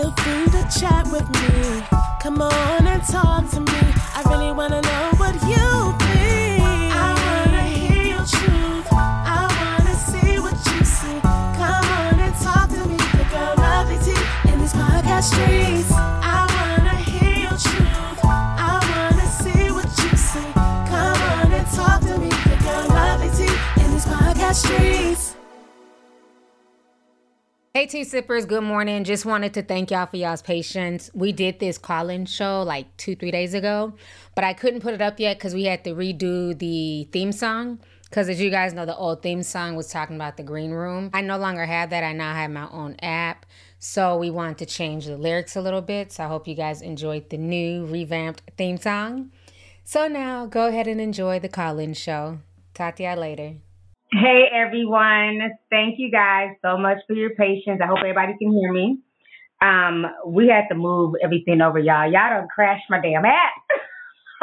Feel free to chat with me. Come on and talk to me. I really wanna know what you think. I wanna hear your truth. I wanna see what you see. Come on and talk to me. The girl lovely tea in these podcast streets. Hey, Tea Sippers, good morning. Just wanted to thank y'all for y'all's patience. We did this call in show like two, three days ago, but I couldn't put it up yet because we had to redo the theme song. Because as you guys know, the old theme song was talking about the green room. I no longer have that. I now have my own app. So we wanted to change the lyrics a little bit. So I hope you guys enjoyed the new revamped theme song. So now go ahead and enjoy the call in show. Talk to y'all later. Hey everyone. Thank you guys so much for your patience. I hope everybody can hear me. Um, we had to move everything over, y'all. Y'all done crashed my damn app.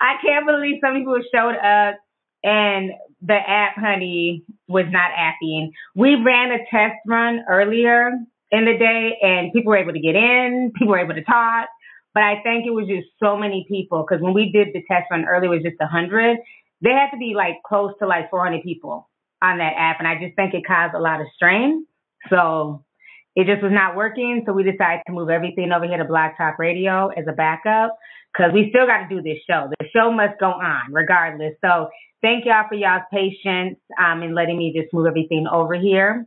I can't believe some people showed up and the app, honey, was not apping. We ran a test run earlier in the day and people were able to get in, people were able to talk. But I think it was just so many people because when we did the test run earlier, it was just 100 they had to be like close to like 400 people on that app. And I just think it caused a lot of strain. So it just was not working. So we decided to move everything over here to Blog Talk Radio as a backup because we still got to do this show. The show must go on regardless. So thank y'all for y'all's patience um, in letting me just move everything over here.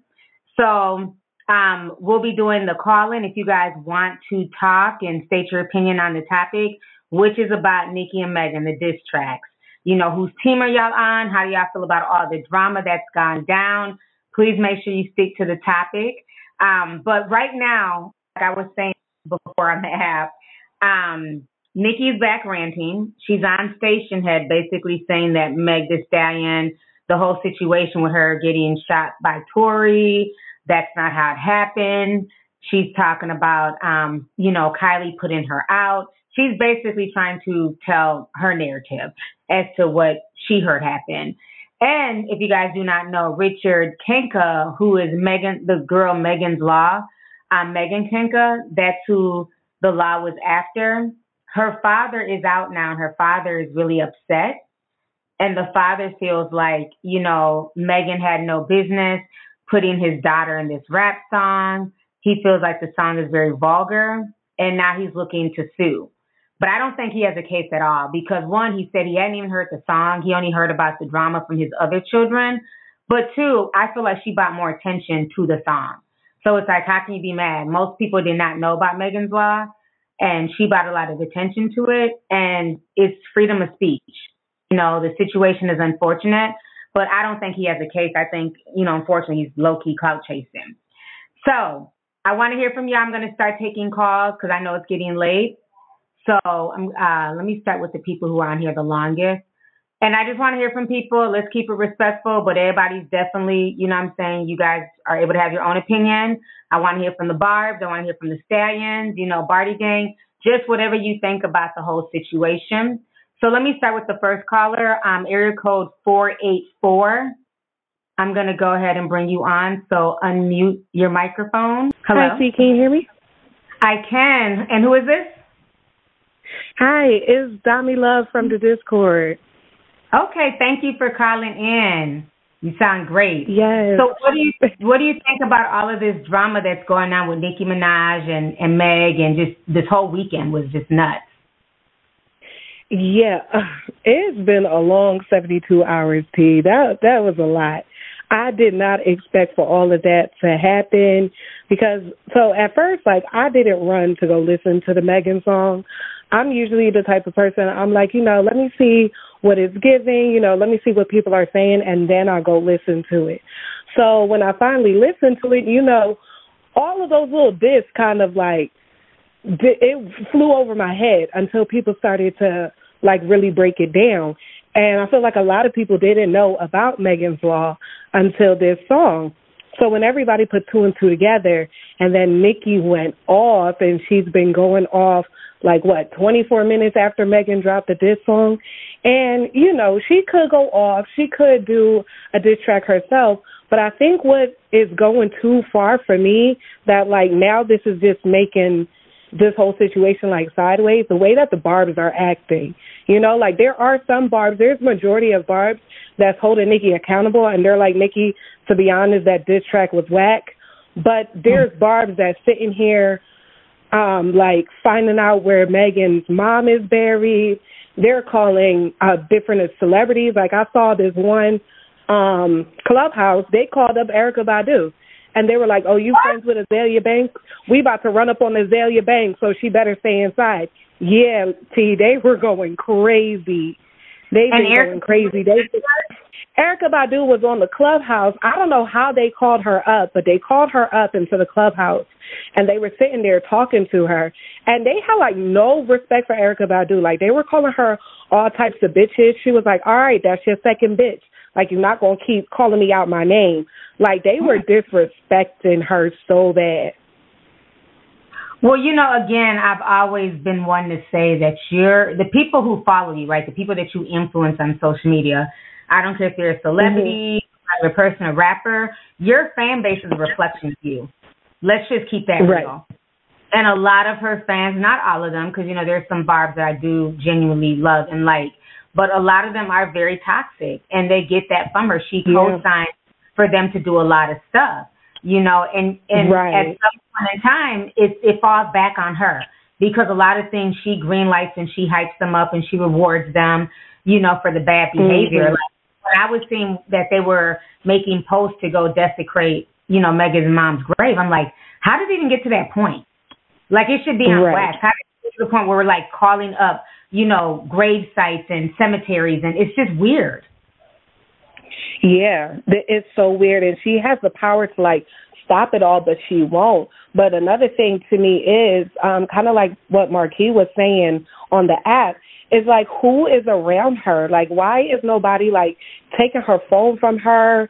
So um, we'll be doing the call in if you guys want to talk and state your opinion on the topic, which is about Nicki and Megan, the diss tracks. You know, whose team are y'all on? How do y'all feel about all the drama that's gone down? Please make sure you stick to the topic. Um, but right now, like I was saying before on the app, um, Nicki's back ranting. She's on Stationhead, basically saying that Meg Thee Stallion, the whole situation with her getting shot by Tory, that's not how it happened. She's talking about, um, you know, Kylie putting her out. She's basically trying to tell her narrative as to what she heard happen. And if you guys do not know, Richard Kanka, who is Megan, the girl Megan's Law, um, Megan Kanka, that's who the law was after. Her father is out now, and her father is really upset. And the father feels like, you know, Megan had no business putting his daughter in this rap song. He feels like the song is very vulgar, and now he's looking to sue. But I don't think he has a case at all because one, he said he hadn't even heard the song. He only heard about the drama from his other children. But two, I feel like she brought more attention to the song. So it's like, how can you be mad? Most people did not know about Megan's Law and she brought a lot of attention to it and it's freedom of speech. You know, the situation is unfortunate, but I don't think he has a case. I think, you know, unfortunately he's low key clout chasing. So I want to hear from you. I'm going to start taking calls because I know it's getting late. So um, uh, let me start with the people who are on here the longest. And I just want to hear from people. Let's keep it respectful, but everybody's definitely, you know what I'm saying? You guys are able to have your own opinion. I want to hear from the Barbs. I want to hear from the Stallions, you know, Bardi Gang, just whatever you think about the whole situation. So let me start with the first caller, um, area code 484. I'm going to go ahead and bring you on. So unmute your microphone. Hello. Hi, C. Can you hear me? I can. And who is this? Hi, it's Dami Love from the Discord. Okay, thank you for calling in. You sound great. Yes. So what do you what do you think about all of this drama that's going on with Nicki Minaj and, and Meg and just this whole weekend was just nuts. Yeah, it's been a long 72 hours, T. That that was a lot. I did not expect for all of that to happen because so at first like I didn't run to go listen to the Megan song. I'm usually the type of person I'm like, you know, let me see what it's giving, you know, let me see what people are saying and then I'll go listen to it. So when I finally listened to it, you know, all of those little bits kind of like it flew over my head until people started to like really break it down. And I feel like a lot of people didn't know about Megan's Law until this song. So when everybody put two and two together and then Nicki went off and she's been going off like what 24 minutes after Megan dropped the diss song, and you know she could go off, she could do a diss track herself, but I think what is going too far for me that like now this is just making this whole situation like sideways. The way that the Barbs are acting, you know, like there are some Barbs, there's majority of Barbs that's holding Nicki accountable, and they're like Nicki. To be honest, that diss track was whack. But there's hmm. Barbs that's sitting here um, like finding out where Megan's mom is buried. They're calling uh, different celebrities. Like I saw this one um, clubhouse. They called up Erykah Badu, and they were like, "Oh, you friends with Azealia Banks? We about to run up on Azealia Banks, so she better stay inside." Yeah, T. They were going crazy. They were going crazy. They Erykah Badu was on the clubhouse. I don't know how they called her up, but they called her up into the clubhouse and they were sitting there talking to her and they had like no respect for Erykah Badu. Like they were calling her all types of bitches. She was like, All right, that's your second bitch. Like you're not gonna keep calling me out my name. Like they were disrespecting her so bad. Well, you know, again, I've always been one to say that you're the people who follow you, right? The people that you influence on social media, I don't care if you're a celebrity, mm-hmm. a person, a rapper. Your fan base is a reflection of you. Let's just keep that right. real. And a lot of her fans, not all of them, because you know there's some barbs that I do genuinely love and like, but a lot of them are very toxic, and they get that from her. She co-signs for them to do a lot of stuff, you know, and and right. at some point in time, it it falls back on her because a lot of things she greenlights and she hypes them up and she rewards them, you know, for the bad behavior. Mm-hmm. Like when I was seeing that they were making posts to go desecrate, you know, Megan's mom's grave, I'm like, how did it even get to that point? Like it should be on right. wax. How did it get to the point where we're like calling up, you know, grave sites and cemeteries, and it's just weird. Yeah, it's so weird, and she has the power to like stop it all, but she won't. But another thing to me is um, kind of like what Marquis was saying on the app is like who is around her? Like why is nobody like taking her phone from her,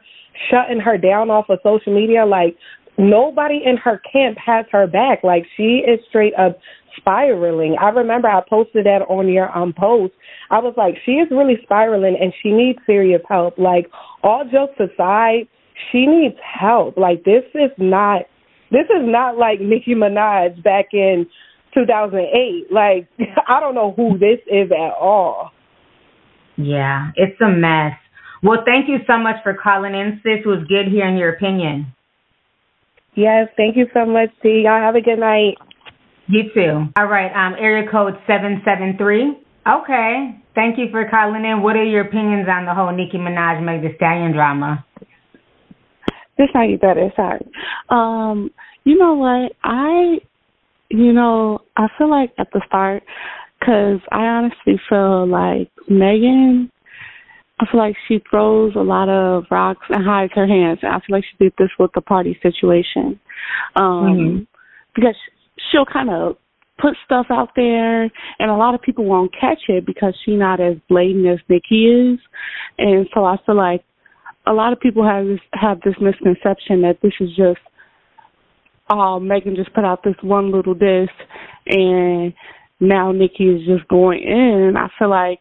shutting her down off of social media? Like nobody in her camp has her back. Like she is straight up spiraling. I remember I posted that on your um post. I was like, she is really spiraling and she needs serious help. Like all jokes aside, she needs help. Like this is not this is not like Nicki Minaj back in 2008. Like, I don't know who this is at all. Yeah, it's a mess. Well, thank you so much for calling in, sis. It was good hearing your opinion. Yes, thank you so much, T. Y'all have a good night. You too. All right, um, area code 773. Okay, thank you for calling in. What are your opinions on the whole Nicki Minaj Meg Thee Stallion drama? This how you better. Sorry. Um, you know what? I you know, I feel like at the start, because I honestly feel like Megan, I feel like she throws a lot of rocks and hides her hands. And I feel like she did this with the party situation. Um, mm-hmm. Because she'll kind of put stuff out there and a lot of people won't catch it because she's not as blatant as Nicki is. And so I feel like a lot of people have this have this misconception that this is just oh, Megan just put out this one little disc and now Nicki is just going in. I feel like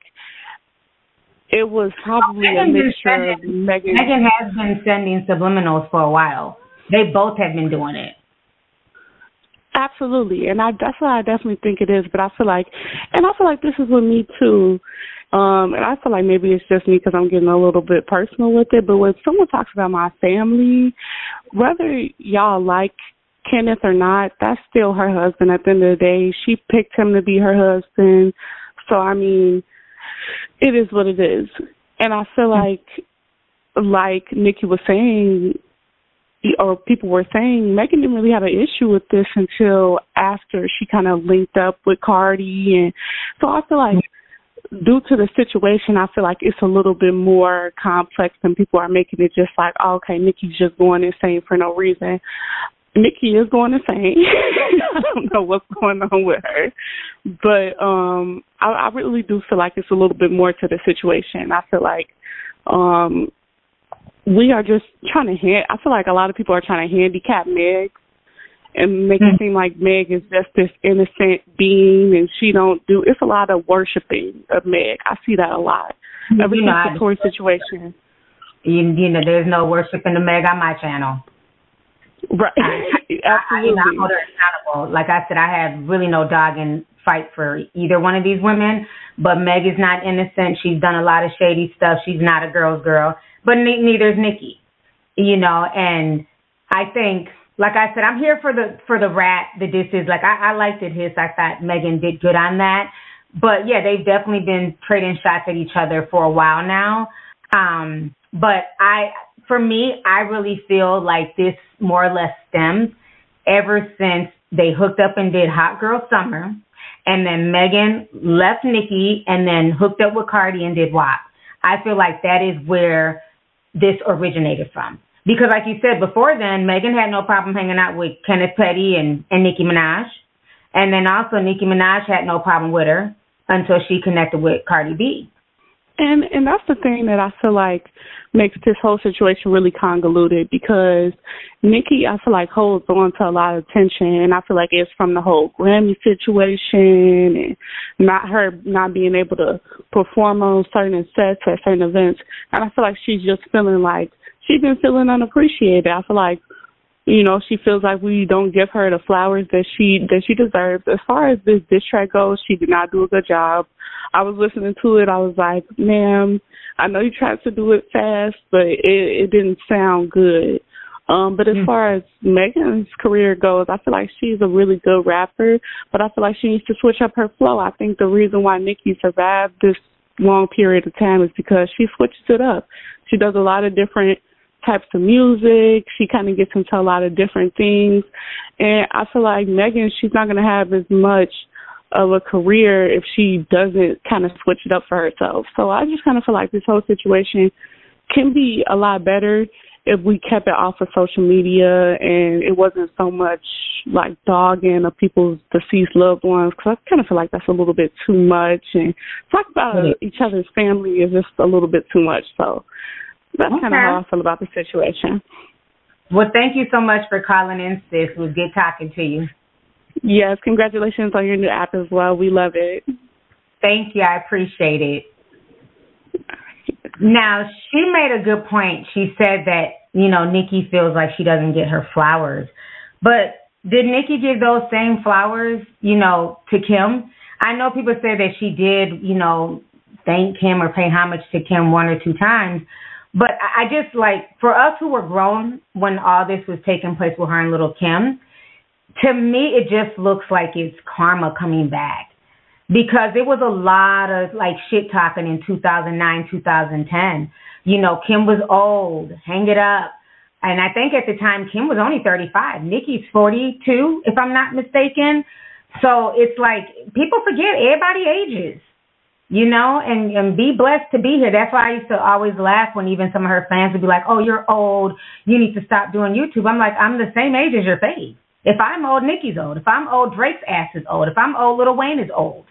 it was probably oh, a mixture of Megan. Megan has been sending subliminals for a while. They both have been doing it. Absolutely, and I that's what I definitely think it is. But I feel like, and I feel like this is with me too. Um, and I feel like maybe it's just me because I'm getting a little bit personal with it. But when someone talks about my family, whether y'all like Kenneth or not, that's still her husband at the end of the day. She picked him to be her husband. So I mean, it is what it is. And I feel mm-hmm. like like Nicki was saying or people were saying Megan didn't really have an issue with this until after she kind of linked up with Cardi and so I feel like due to the situation I feel like it's a little bit more complex than people are making it just like oh, okay Nicki's just going insane for no reason Nicki is going insane. I don't know what's going on with her, but um, I, I really do feel like it's a little bit more to the situation. I feel like um, we are just trying to hand. I feel like a lot of people are trying to handicap Meg, and make mm-hmm. it seem like Meg is just this innocent being and she don't do. It's a lot of worshiping of Meg. I see that a lot. Ever since the Tory situation. You, you know, there's no worshiping the Meg on my channel. Right. Absolutely. I, know, I hold her accountable. Like I said, I have really no dog in fight for either one of these women. But Meg is not innocent. She's done a lot of shady stuff. She's not a girl's girl. But ne- neither is Nicki. You know, and I think, like I said, I'm here for the for the rat. The this is like I, I liked it. Hiss I thought Megan did good on that. But yeah, they've definitely been trading shots at each other for a while now. Um, but I, for me, I really feel like this more or less stems ever since they hooked up and did Hot Girl Summer, and then Megan left Nicki and then hooked up with Cardi and did WAP. I feel like that is where this originated from. Because like you said before then, Megan had no problem hanging out with Kenneth Petty and, and Nicki Minaj. And then also Nicki Minaj had no problem with her until she connected with Cardi B. And and that's the thing that I feel like makes this whole situation really convoluted because Nicki I feel like holds on to a lot of tension and I feel like it's from the whole Grammy situation and not her not being able to perform on certain sets at certain events. And I feel like she's just feeling like she's been feeling unappreciated. I feel like you know she feels like we don't give her the flowers that she that she deserves. As far as this diss track goes she did not do a good job. I was listening to it. I was like ma'am i know you tried to do it fast but it it didn't sound good. Um but as mm-hmm. far as megan's career goes i feel like she's a really good rapper but i feel like she needs to switch up her flow. I think the reason why nicki survived this long period of time is because she switches it up. She does a lot of different types of music. She kind of gets into a lot of different things. And I feel like Megan, she's not going to have as much of a career if she doesn't kind of switch it up for herself. So I just kind of feel like this whole situation can be a lot better if we kept it off of social media and it wasn't so much like dogging of people's deceased loved ones because I kind of feel like that's a little bit too much and talk about each other's family is just a little bit too much. So that's okay. kind of how I feel about the situation. Well, thank you so much for calling in, sis. It was good talking to you. Yes, congratulations on your new app as well. We love it. Thank you. I appreciate it. Now, she made a good point. She said that, you know, Nicki feels like she doesn't get her flowers. But did Nicki give those same flowers, you know, to Kim? I know people say that she did, you know, thank Kim or pay homage to Kim one or two times, but I just like for us who were grown when all this was taking place with her and little Kim, to me it just looks like it's karma coming back. Because it was a lot of like shit talking in 2009, 2010. You know, Kim was old, hang it up. And I think at the time Kim was only 35. Nicki's 42, if I'm not mistaken. So it's like people forget everybody ages you know, and and be blessed to be here. That's why I used to always laugh when even some of her fans would be like, "Oh, you're old. You need to stop doing YouTube." I'm like, I'm the same age as your face. If I'm old, Nicki's old. If I'm old, Drake's ass is old. If I'm old, Little Wayne is old.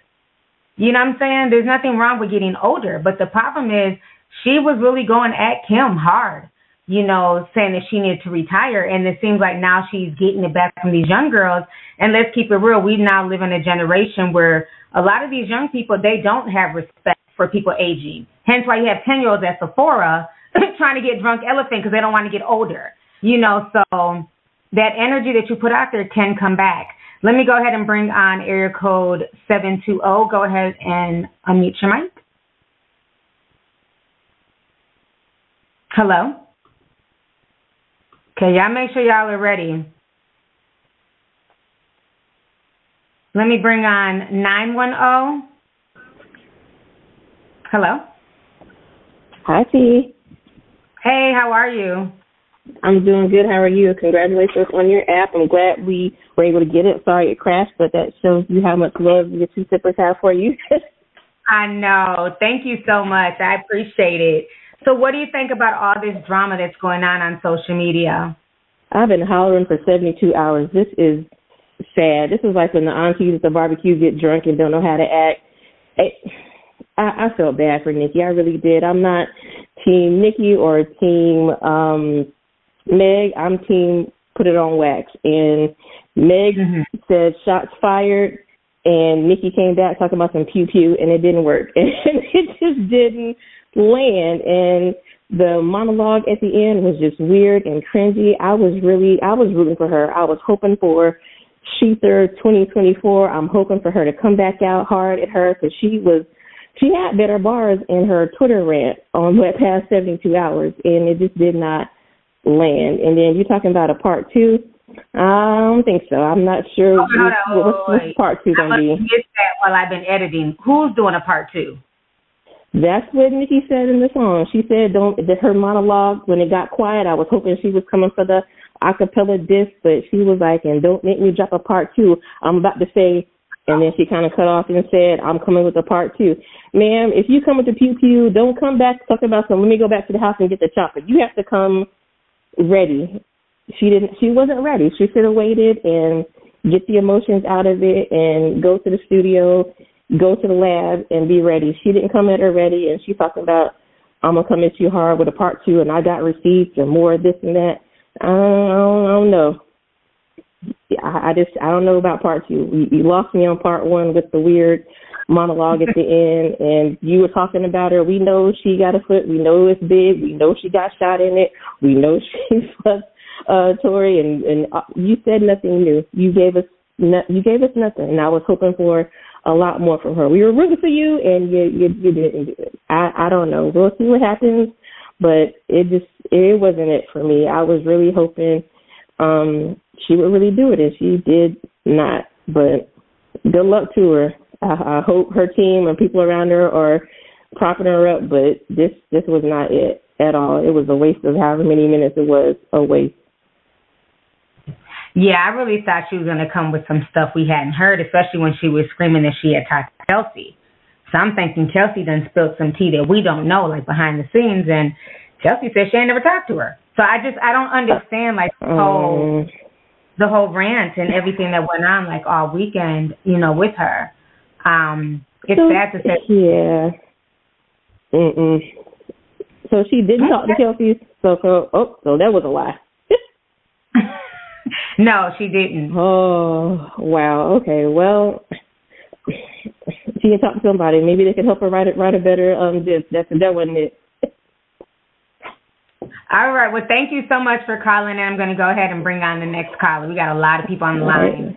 You know what I'm saying? There's nothing wrong with getting older, but the problem is she was really going at Kim hard. You know, saying that she needed to retire, and it seems like now she's getting it back from these young girls. And let's keep it real, we now live in a generation where a lot of these young people, they don't have respect for people aging. Hence why you have 10 year olds at Sephora trying to get drunk elephant because they don't want to get older. You know, so that energy that you put out there can come back. Let me go ahead and bring on area code 720. Go ahead and unmute your mic. Hello? Okay, y'all make sure y'all are ready. Let me bring on 910. Hello. Hi, T. Hey, how are you? I'm doing good. How are you? Congratulations on your app. I'm glad we were able to get it. Sorry it crashed, but that shows you how much love your two sippers have for you. I know. Thank you so much. I appreciate it. So, what do you think about all this drama that's going on on social media? I've been hollering for 72 hours. This is sad. This is like when the aunties at the barbecue get drunk and don't know how to act. It, I, I felt bad for Nicki. I really did. I'm not team Nicki or team um Meg. I'm team put it on wax. And Meg Mhm. said shots fired, and Nicki came back talking about some pew pew, and it didn't work, and it just didn't land. And the monologue at the end was just weird and cringy. I was really, I was rooting for her. I was hoping for Shether 2024. I'm hoping for her to come back out hard at her because she was, she had better bars in her Twitter rant on the past 72 hours, and it just did not land. And then you're talking about a part two. I don't think so. I'm not sure Oh, on, what, what's, what's part two gonna be. have that while I've been editing. Who's doing a part two? That's what Nicki said in the song. She said, "Don't." That her monologue when it got quiet, I was hoping she was coming for the acapella disc, but she was like, "And don't make me drop a part two. I'm about to say." And then she kind of cut off and said, "I'm coming with a part two, ma'am. If you come with the pew pew, don't come back talking about some. Let me go back to the house and get the chopper. You have to come ready." She didn't. She wasn't ready. She should have waited and get the emotions out of it and go to the studio go to the lab and be ready. She didn't come at her ready, and she talking about I'm gonna come at you hard with a part two, and I got receipts and more of this and that. I don't, I don't, I don't know. I, I just I don't know about part two. You, you lost me on part one with the weird monologue at the end, and you were talking about her. We know she got a foot. We know it's big. We know she got shot in it. We know she was uh Tory, and and uh, you said nothing new. You gave us no, you gave us nothing, and I was hoping for a lot more from her. We were rooting for you, and you you, you didn't do it. I I don't know. We'll see what happens, but it just it wasn't it for me. I was really hoping um she would really do it, and she did not. But good luck to her. I, I hope her team and people around her are propping her up. But this this was not it at all. It was a waste of however many minutes it was a waste. Yeah, I really thought she was gonna come with some stuff we hadn't heard, especially when she was screaming that she to Chelsea. So I'm thinking Chelsea done spilled some tea that we don't know, like behind the scenes, and Chelsea said she ain't never talked to her. So I just I don't understand like the whole Um, the whole rant and everything that went on like all weekend, you know, with her. Um, it's so- sad to say. Yeah. Mm-mm. So she didn't talk to Chelsea. So, so oh, so that was a lie. no, she didn't. Oh wow. Okay. Well, she can talk to somebody. Maybe they could help her write it. Write a better um. This that's that wasn't it. All right. Well, thank you so much for calling, and I'm going to go ahead and bring on the next caller. We got a lot of people on the line.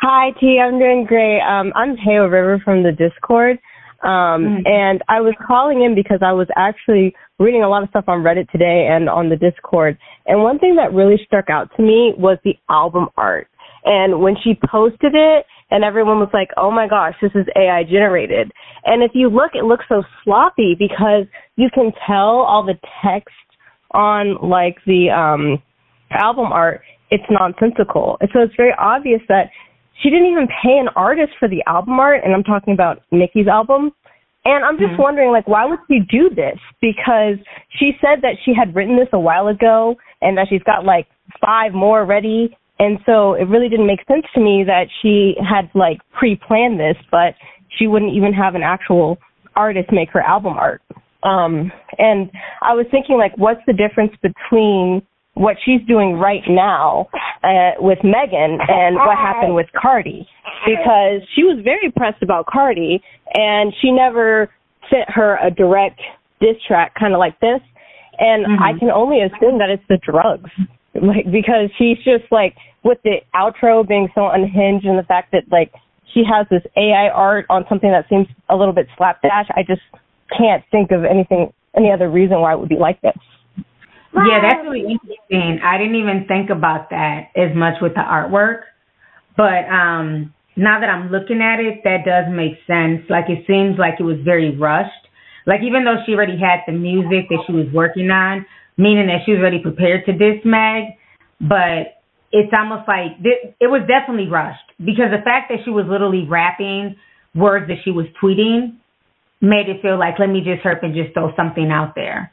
Hi, T. I'm doing great. Um, I'm Hayo River from the Discord. Um, Mhm. and I was calling in because I was actually reading a lot of stuff on Reddit today and on the Discord. And one thing that really struck out to me was the album art. And when she posted it, and everyone was like, oh my gosh, this is AI generated. And if you look, it looks so sloppy because you can tell all the text on like the um album art, it's nonsensical. And so it's very obvious that she didn't even pay an artist for the album art, and I'm talking about Nicki's album. And I'm just Mhm. wondering, like, why would she do this? Because she said that she had written this a while ago, and that she's got like five more ready. And so it really didn't make sense to me that she had like pre-planned this, but she wouldn't even have an actual artist make her album art. Um, and I was thinking, like, what's the difference between what she's doing right now uh, with Megan and what happened with Cardi? Because she was very pressed about Cardi, and she never sent her a direct diss track, kind of like this. And Mhm. I can only assume that it's the drugs, like because she's just like with the outro being so unhinged and the fact that like she has this AI art on something that seems a little bit slapdash. I just can't think of anything, any other reason why it would be like this. Yeah, that's really interesting. I didn't even think about that as much with the artwork. But um now that I'm looking at it, that does make sense. Like it seems like it was very rushed. Like even though she already had the music that she was working on, meaning that she was already prepared to diss Meg, but it's almost like th- it was definitely rushed because the fact that she was literally rapping words that she was tweeting made it feel like let me just hurp and just throw something out there.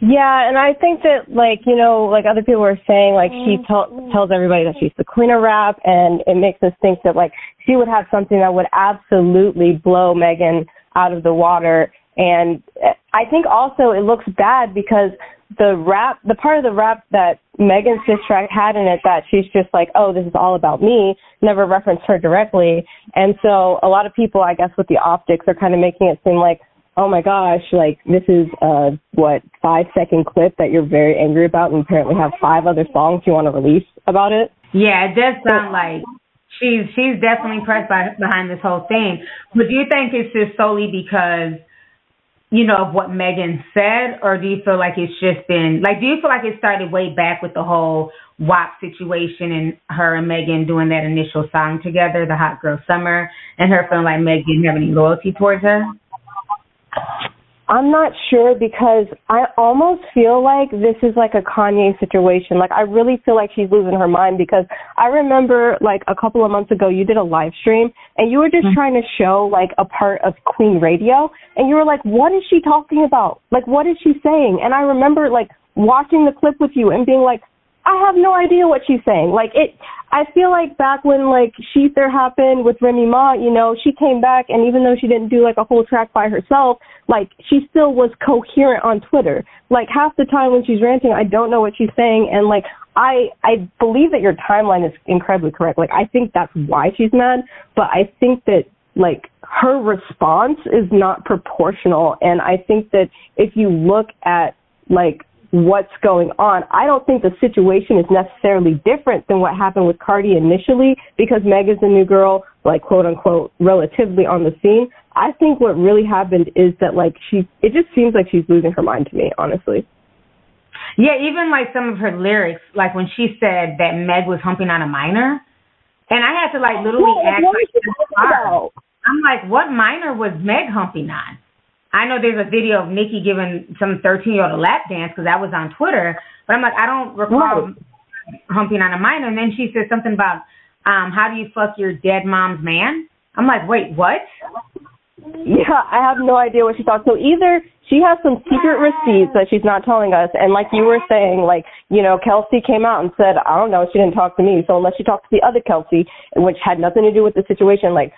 Yeah, and I think that like you know, like other people are saying, like she mm-hmm. tell, tells everybody that she's the queen of rap, and it makes us think that like she would have something that would absolutely blow Megan out of the water. And eh, I think also it looks bad because the rap, the part of the rap that Megan's diss track had in it that she's just like, oh, this is all about me, never referenced her directly. And so a lot of people, I guess, with the optics are kind of making it seem like, oh my gosh, like this is a what five second clip that you're very angry about, and apparently have five other songs you want to release about it. Yeah, it does sound like she's she's definitely pressed by, behind this whole thing. But do you think it's just solely because you know of what Megan said, or do you feel like it's just been like? Do you feel like it started way back with the whole WAP situation and her and Megan doing that initial song together, the Hot Girl Summer, and her feeling like Megan didn't have any loyalty towards her? I'm not sure because I almost feel like this is like a Kanye situation. Like I really feel like she's losing her mind because I remember like a couple of months ago you did a live stream and you were just mm-hmm. trying to show like a part of Queen Radio and you were like, What is she talking about? Like what is she saying? And I remember like watching the clip with you and being like, I have no idea what she's saying. Like it, I feel like back when like Shether happened with Remy Ma, you know, she came back and even though she didn't do like a whole track by herself, like she still was coherent on Twitter. Like half the time when she's ranting, I don't know what she's saying, and like I I believe that your timeline is incredibly correct. Like I think that's why she's mad, but I think that like her response is not proportional, and I think that if you look at like what's going on. I don't think the situation is necessarily different than what happened with Cardi initially because Meg is the new girl, like quote unquote, relatively on the scene. I think what really happened is that like she, it just seems like she's losing her mind to me, honestly. Yeah, even like some of her lyrics, like when she said that Meg was humping on a minor, and I had to like literally yeah, ask like, I'm like, what minor was Meg humping on? I know there's a video of Nicki giving some 13 year old a lap dance because that was on Twitter, but I'm like, I don't recall right. humping on a minor. And then she said something about, um, how do you fuck your dead mom's man? I'm like, wait, what? Yeah, I have no idea what she thought. So either she has some secret receipts that she's not telling us, and like you were saying, like you know, Kelsey came out and said, I don't know, she didn't talk to me. So unless she talked to the other Kelsey, which had nothing to do with the situation, like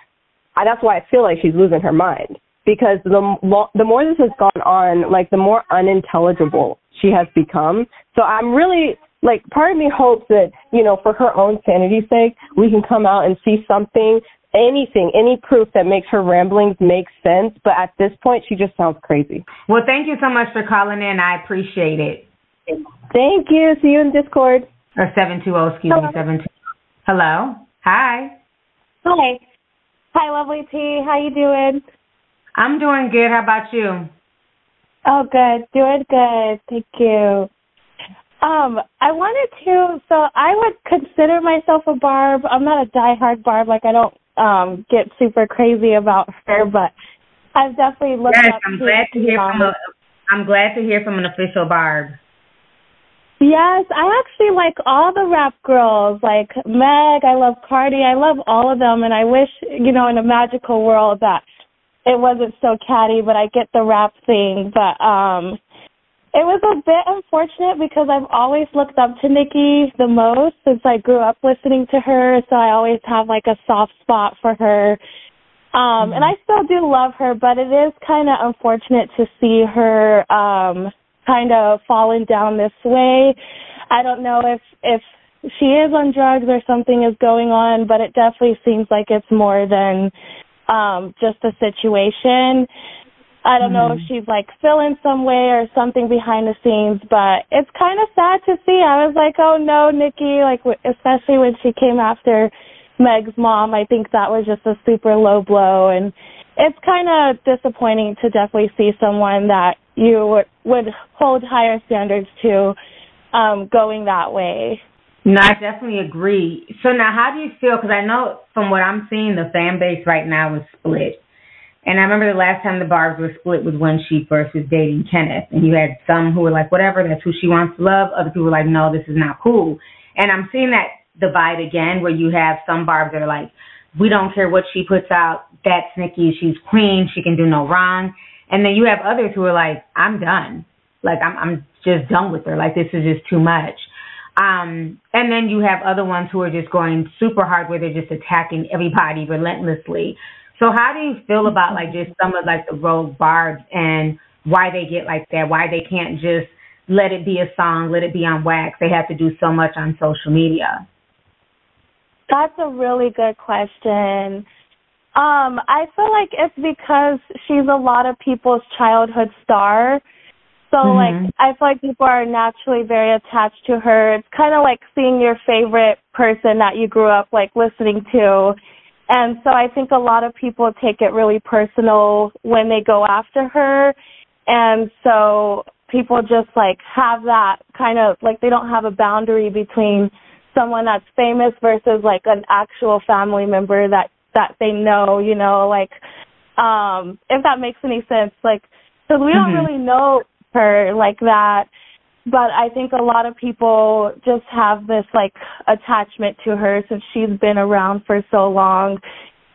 I, that's why I feel like she's losing her mind because the mo- the more this has gone on, like the more unintelligible she has become. So I'm really like part of me hopes that you know for her own sanity's sake we can come out and see something anything any proof that makes her ramblings make sense. But at this point she just sounds crazy. Well thank you so much for calling in. I appreciate it. Thank you. See you in discord. Or 720 excuse hello. me 720 hello? Hi. Hi. Hi lovely t. How you doing I'm doing good. How about you? Oh, good. Doing good. Thank you. Um, I wanted to. So I would consider myself a Barb. I'm not a diehard Barb. Like I don't um get super crazy about her, but I've definitely looked yes, up. I'm glad to hear from. A, I'm glad to hear from an official Barb. Yes, I actually like all the rap girls, like Meg. I love Cardi. I love all of them, and I wish, you know, in a magical world that it wasn't so catty, but I get the rap thing. But um it was a bit unfortunate because I've always looked up to Nicki the most since I grew up listening to her, so I always have like a soft spot for her. Um and I still do love her, but it is kind of unfortunate to see her um kind of falling down this way. I don't know if if she is on drugs or something is going on, but it definitely seems like it's more than um, just the situation. I don't know if mm-hmm. she's like feeling some way or something behind the scenes, but it's kind of sad to see. I was like, oh no, Nicki, like especially when she came after Meg's mom. I think that was just a super low blow, and it's kind of disappointing to definitely see someone that you would, would hold higher standards to um, going that way. No, I definitely agree. So now, how do you feel? Because I know from what I'm seeing, the fan base right now is split. And I remember the last time the Barbs were split was when she first was dating Kenneth. And you had some who were like, whatever, that's who she wants to love. Other people were like, no, this is not cool. And I'm seeing that divide again where you have some Barbs that are like, we don't care what she puts out. That's Nicki. She's queen. She can do no wrong. And then you have others who are like, I'm done. Like, I'm, I'm just done with her. Like, this is just too much. Um, and then you have other ones who are just going super hard where they're just attacking everybody relentlessly. So how do you feel about like just some of like the rogue barbs and why they get like that? Why they can't just let it be a song, let it be on wax. They have to do so much on social media. That's a really good question. Um, I feel like it's because she's a lot of people's childhood star. So Mhm. like I feel like people are naturally very attached to her. It's kind of like seeing your favorite person that you grew up like listening to. And so I think a lot of people take it really personal when they go after her. And so people just like have that kind of like they don't have a boundary between someone that's famous versus like an actual family member that that they know, you know, like um if that makes any sense like cuz we don't Mhm. really know her like that but I think a lot of people just have this like attachment to her since she's been around for so long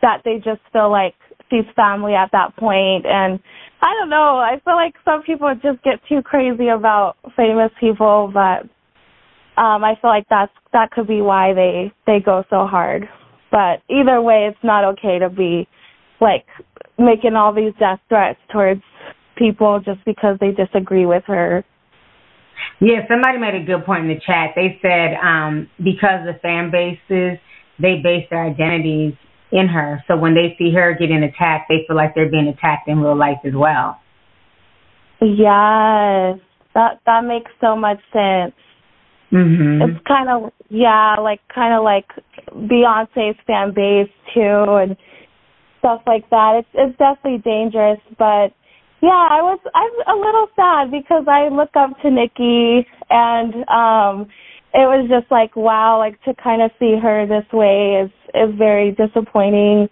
that they just feel like she's family at that point and I don't know, I feel like some people just get too crazy about famous people but um I feel like that's that could be why they they go so hard. But either way it's not okay to be like making all these death threats towards people just because they disagree with her. Yeah, somebody made a good point in the chat. They said um, because the fan bases, they base their identities in her. So when they see her getting attacked, they feel like they're being attacked in real life as well. Yes. That that makes so much sense. Mm-hmm. It's kind of yeah, like kind of like Beyonce's fan base too, and stuff like that. It's it's definitely dangerous, but yeah, I was I'm a little sad because I look up to Nicki, and um, it was just like wow, like to kind of see her this way is is very disappointing.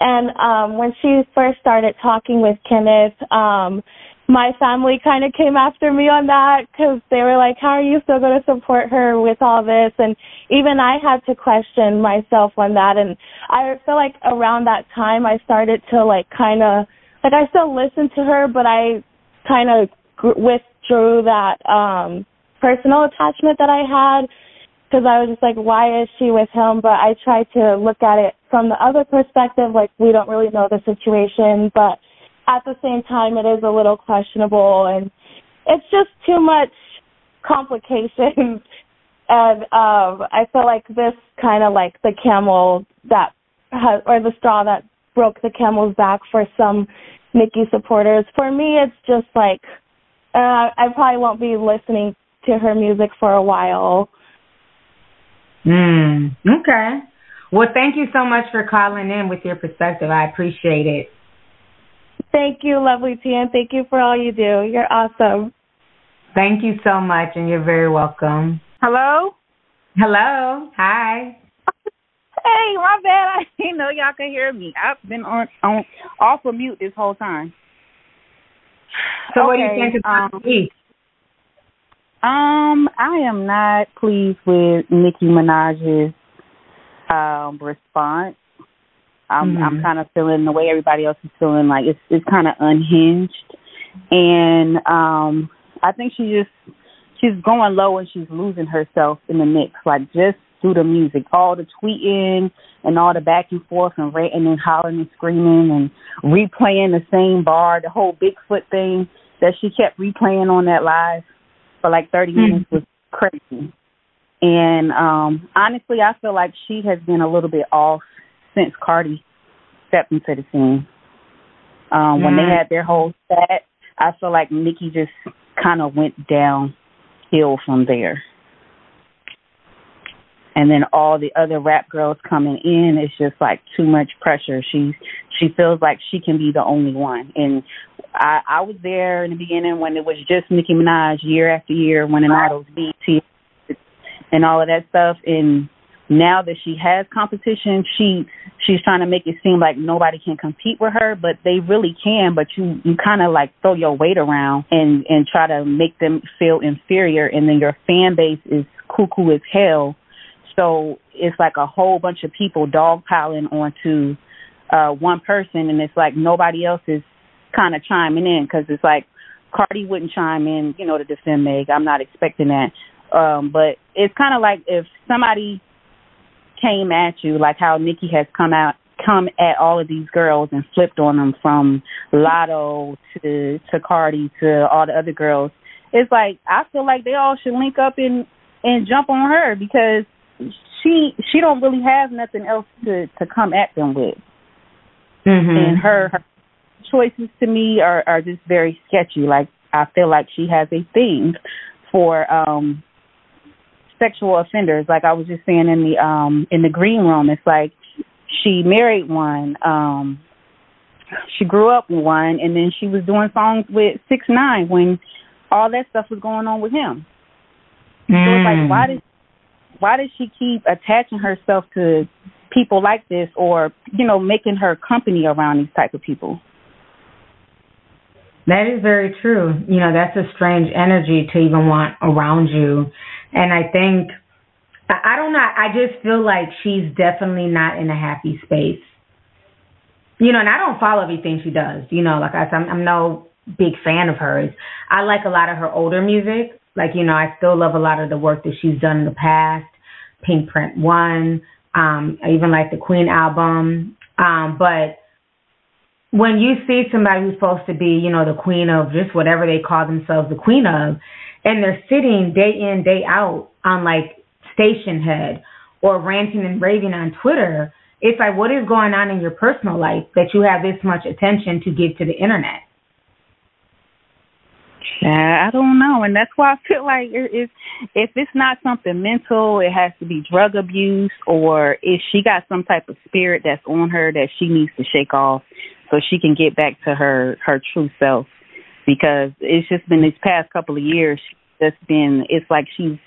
And um, when she first started talking with Kenneth, um, my family kind of came after me on that because they were like, "How are you still going to support her with all this?" And even I had to question myself on that. And I feel like around that time, I started to like kind of like I still listened to her, but I kind of gr- withdrew that um personal attachment that I had because I was just like, why is she with him? But I tried to look at it from the other perspective, like we don't really know the situation, but at the same time, it is a little questionable, and it's just too much complications. and um, I feel like this kind of like the camel that has, or the straw that broke the camel's back for some Nicki supporters. For me, it's just like uh, I probably won't be listening to her music for a while. Mm, okay. Well, thank you so much for calling in with your perspective. I appreciate it. Thank you, lovely T, and thank you for all you do. You're awesome. Thank you so much, and you're very welcome. Hello? Hello. Hi. Hey, my bad. I didn't know y'all could hear me. I've been on on off of mute this whole time. So, what do you Okay, think about um, the? Um, I am not pleased with Nicki Minaj's um response. I'm I'm Mhm. kind of feeling the way everybody else is feeling like it's it's kind of unhinged, and um I think she just she's going low and she's losing herself in the mix. Like just through the music, all the tweeting and all the back and forth and ranting and hollering and screaming and replaying the same bar, the whole Bigfoot thing that she kept replaying on that live for like 30 Mhm. minutes was crazy. And um honestly, I feel like she has been a little bit off since Cardi stepped into the scene. Um when they Mm. had their whole set, I feel like Nicki just kind of went downhill from there. And then all the other rap girls coming in, it's just like too much pressure. She she feels like she can be the only one. And I I was there in the beginning when it was just Nicki Minaj year after year winning all those BT and all of that stuff. And now that she has competition, she she's trying to make it seem like nobody can compete with her, but they really can. But you you kind of like throw your weight around and and try to make them feel inferior, and then your fan base is cuckoo as hell. So it's like a whole bunch of people dogpiling onto uh one person, and it's like nobody else is kind of chiming in because it's like Cardi wouldn't chime in, you know, to defend Meg. I'm not expecting that. Um, but it's kind of like if somebody came at you, like how Nicki has come out, come at all of these girls and flipped on them from Latto to to Cardi to all the other girls, it's like I feel like they all should link up and and jump on her because she she don't really have nothing else to to come at them with. Mm-hmm. And her, her choices to me are are just very sketchy. Like I feel like she has a thing for um sexual offenders. Like I was just saying in the um in the green room, it's like she married one, um she grew up with one and then she was doing songs with six nine when all that stuff was going on with him. So it's like why does why does she keep attaching herself to people like this or, you know, making her company around these type of people? That is very true. You know, that's a strange energy to even want around you. And I think, I don't know, I just feel like she's definitely not in a happy space. You know, and I don't follow everything she does. You know, like I I'm, I'm no big fan of hers. I like a lot of her older music. Like, you know, I still love a lot of the work that she's done in the past. Pink Print One. Um, I even like the Queen album. Um, but when you see somebody who's supposed to be, you know, the queen of just whatever they call themselves the queen of, and they're sitting day in, day out on like Stationhead or ranting and raving on Twitter, it's like, what is going on in your personal life that you have this much attention to give to the internet? Yeah, I don't know, and that's why I feel like it- if if it's not something mental, it has to be drug abuse, or if she got some type of spirit that's on her that she needs to shake off, so she can get back to her her true self. Because it's just been these past couple of years, just been. It's like she's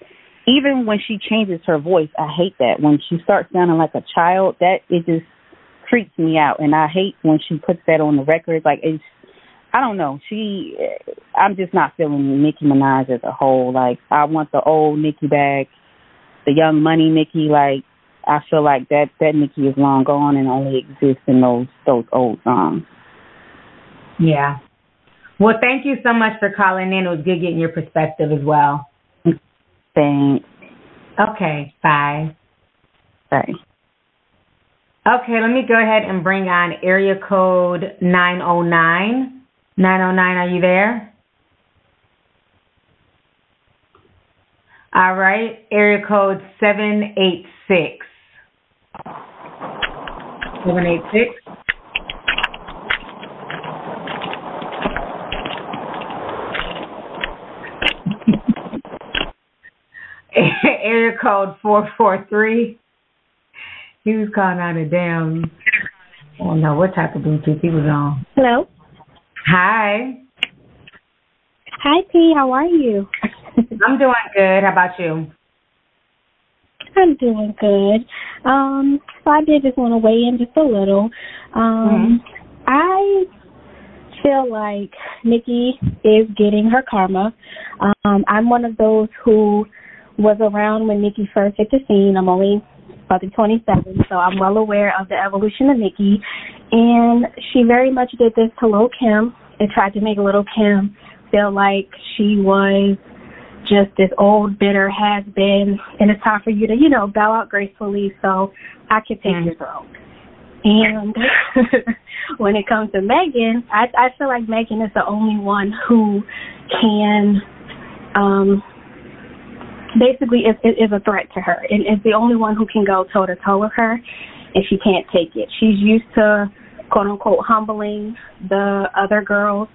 even when she changes her voice. I hate that when she starts sounding like a child. That it just freaks me out, and I hate when she puts that on the record. Like it's I don't know. She, I'm just not feeling Nicki Minaj as a whole. Like I want the old Nicki back, the Young Money Nicki. Like I feel like that that Nicki is long gone and only exists in those those old songs. Yeah. Well, thank you so much for calling in. It was good getting your perspective as well. Thanks. Okay, bye. Bye. Okay, let me go ahead and bring on area code 909. 909, are you there? All right, area code 786. 786. area code 443. He was calling out a damn, I don't know what type of Bluetooth he was on. Hello. Hi, Hi, P. How are you? I'm doing good. How about you? I'm doing good. Um, so I did just want to weigh in just a little. Um, I feel like Nicki is getting her karma. Um, I'm one of those who was around when Nicki first hit the scene. I'm only about to 27, so I'm well aware of the evolution of Nicki. And she very much did this to Lil Kim and tried to make Little Kim feel like she was just this old, bitter has been, and it's time for you to, you know, bow out gracefully so I can take your throne. And when it comes to Megan, I I feel like Megan is the only one who can um basically is is a threat to her and is the only one who can go toe to toe with her and she can't take it. She's used to quote unquote humbling the other girls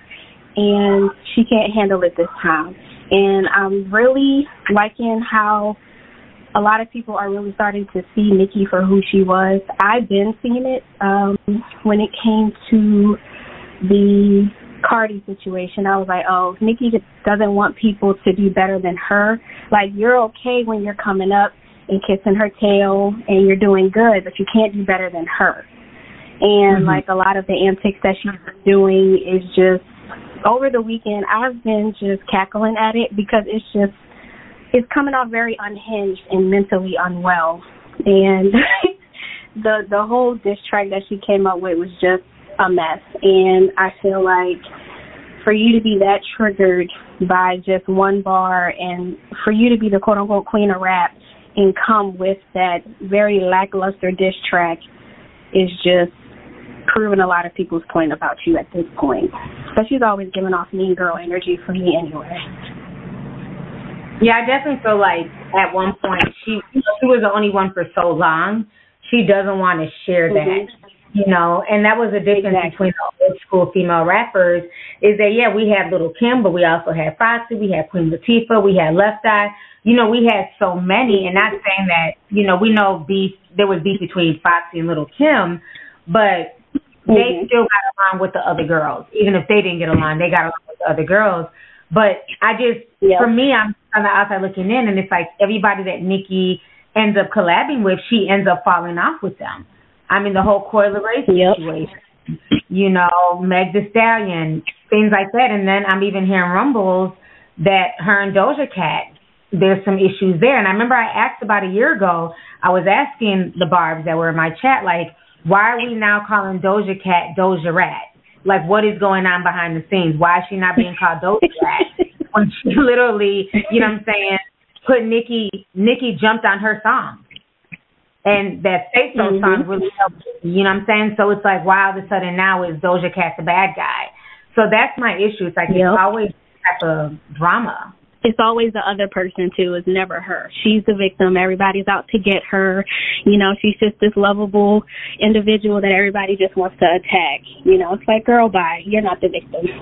and she can't handle it this time. And I'm really liking how a lot of people are really starting to see Nicki for who she was. I've been seeing it um, when it came to the Cardi situation. I was like, oh, Nicki just doesn't want people to do better than her. Like, you're okay when you're coming up and kissing her tail and you're doing good, but you can't do better than her. And Mhm. like a lot of the antics that she's doing is just over the weekend I've been just cackling at it because it's just it's coming off very unhinged and mentally unwell. And the the whole diss track that she came up with was just a mess. And I feel like for you to be that triggered by just one bar and for you to be the quote unquote queen of rap and come with that very lackluster diss track is just proving a lot of people's point about you at this point. But she's always giving off mean girl energy for me anyway. Yeah, I definitely feel like at one point she she was the only one for so long. She doesn't want to share that. Mm-hmm. You know, and that was the difference Exactly. between the old school female rappers is that yeah, we had Little Kim, but we also had Foxy, we had Queen Latifah, we had Left Eye. You know, we had so many, and not saying that you know we know beef. There was beef between Foxy and Little Kim, but they Mhm. still got along with the other girls. Even if they didn't get along, they got along with the other girls. But I just, for me, I'm on the outside looking in, and it's like everybody that Nicki ends up collabing with, she ends up falling off with them. I mean, the whole Coi Leray Yep. situation, you know, Meg Thee Stallion, things like that. And then I'm even hearing rumbles that her and Doja Cat, there's some issues there. And I remember I asked about a year ago, I was asking the Barbs that were in my chat, like, why are we now calling Doja Cat Doja Rat? Like, what is going on behind the scenes? Why is she not being called Doja Rat? when she literally, you know what I'm saying, put Nicki, Nicki jumped on her song. And that Say So Mhm. song really helped, you know what I'm saying? So it's like, wow, all of a sudden now is Doja Cat the bad guy. So that's my issue. It's like, Yep. it's always type of drama. it's always the other person too. It's never her. She's the victim. Everybody's out to get her. You know, she's just this lovable individual that everybody just wants to attack. You know, it's like, girl, bye. You're not the victim.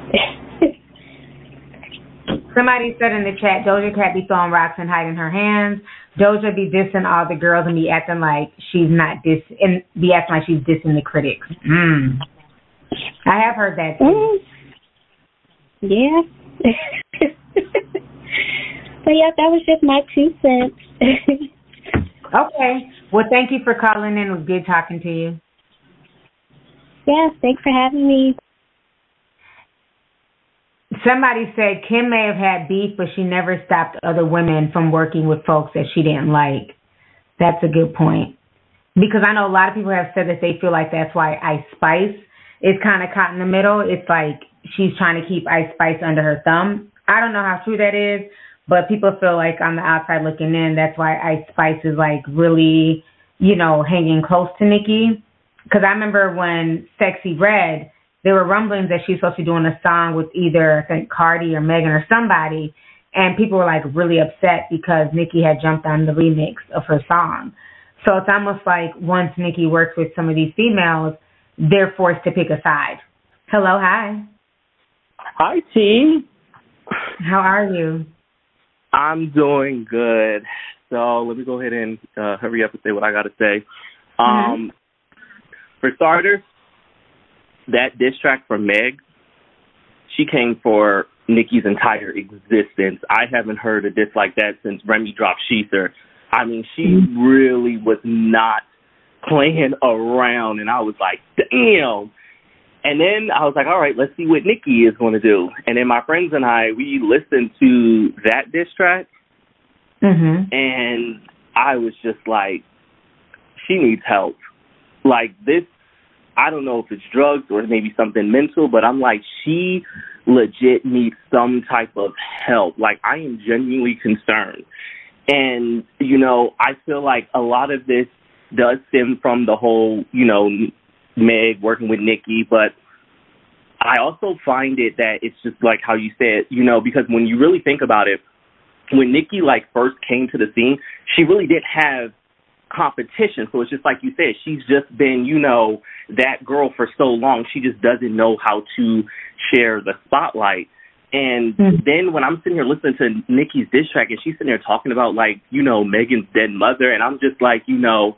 Somebody said in the chat, Doja Cat be throwing rocks and hiding her hands. Doja be dissing all the girls and be acting like she's not diss and be acting like she's dissing the critics. Mm. I have heard that too. Mm. yeah. but yeah, that was just my two cents. Okay. Well, thank you for calling in. It was good talking to you. yes, thanks for having me. Somebody said Kim may have had beef, but she never stopped other women from working with folks that she didn't like. That's a good point. Because I know a lot of people have said that they feel like that's why Ice Spice is kind of caught in the middle. It's like she's trying to keep Ice Spice under her thumb. I don't know how true that is, but people feel like on the outside looking in, that's why Ice Spice is like really, you know, hanging close to Nicki. Because I remember when Sexyy Red, there were rumblings that she's supposed to be doing a song with either I think Cardi or Megan or somebody, and people were like really upset because Nicki had jumped on the remix of her song. So it's almost like once Nicki works with some of these females, they're forced to pick a side. Hello, hi. Hi, team. How are you? I'm doing good. So let me go ahead and uh, hurry up and say what I got to say. Um, For starters, that diss track from Meg, she came for Nicki's entire existence. I haven't heard a diss like that since Remy dropped Shether. I mean, she really was not playing around, and I was like, damn. And then I was like, all right, let's see what Nicki is going to do. And then my friends and I, we listened to that diss track, Mhm. and I was just like, she needs help. Like this, I don't know if it's drugs or maybe something mental, but I'm like, she legit needs some type of help. Like I am genuinely concerned. And, you know, I feel like a lot of this does stem from the whole, you know, Meg working with Nikki, but I also find it that it's just like how you said, you know, because when you really think about it, when Nikki like first came to the scene, she really didn't have competition. So it's just like you said, she's just been, you know, that girl for so long. She just doesn't know how to share the spotlight. And hmm. then when I'm sitting here listening to Nicki's diss track and she's sitting there talking about like, you know, Megan's dead mother and I'm just like, you know,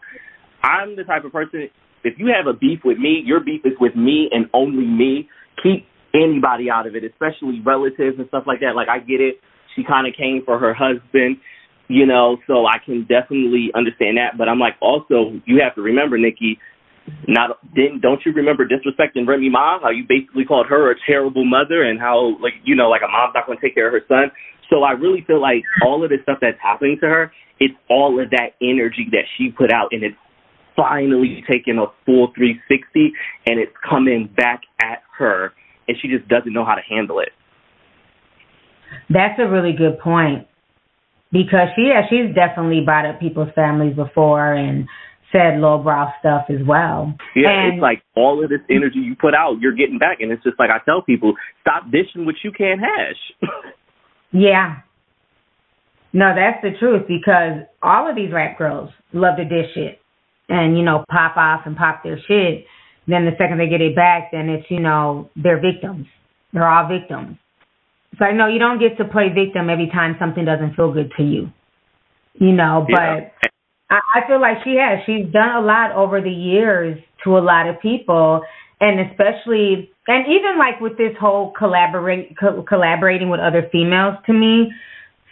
I'm the type of person if you have a beef with me, your beef is with me and only me. Keep anybody out of it, especially relatives and stuff like that. Like I get it. She kind of came for her husband, you know, so I can definitely understand that. But I'm like, also, you have to remember, Nicki, not didn't don't you remember disrespecting Remy Ma? How you basically called her a terrible mother and how like you know like a mom's not going to take care of her son. So I really feel like all of this stuff that's happening to her, it's all of that energy that she put out, and it's finally taking a full 360, and it's coming back at her, and she just doesn't know how to handle it. That's a really good point because she yeah she's definitely brought up people's families before and said lowbrow stuff as well. Yeah, and it's like all of this energy you put out, you're getting back, and it's just like I tell people, stop dishing what you can't hash. yeah, No, that's the truth because all of these rap girls love to dish it and, you know, pop off and pop their shit. Then the second they get it back, then it's, you know, they're victims. They're all victims. So I know you don't get to play victim every time something doesn't feel good to you. You know, but Yeah. I, I feel like she has. She's done a lot over the years to a lot of people, and especially, and even like with this whole collaborate co- collaborating with other females. To me,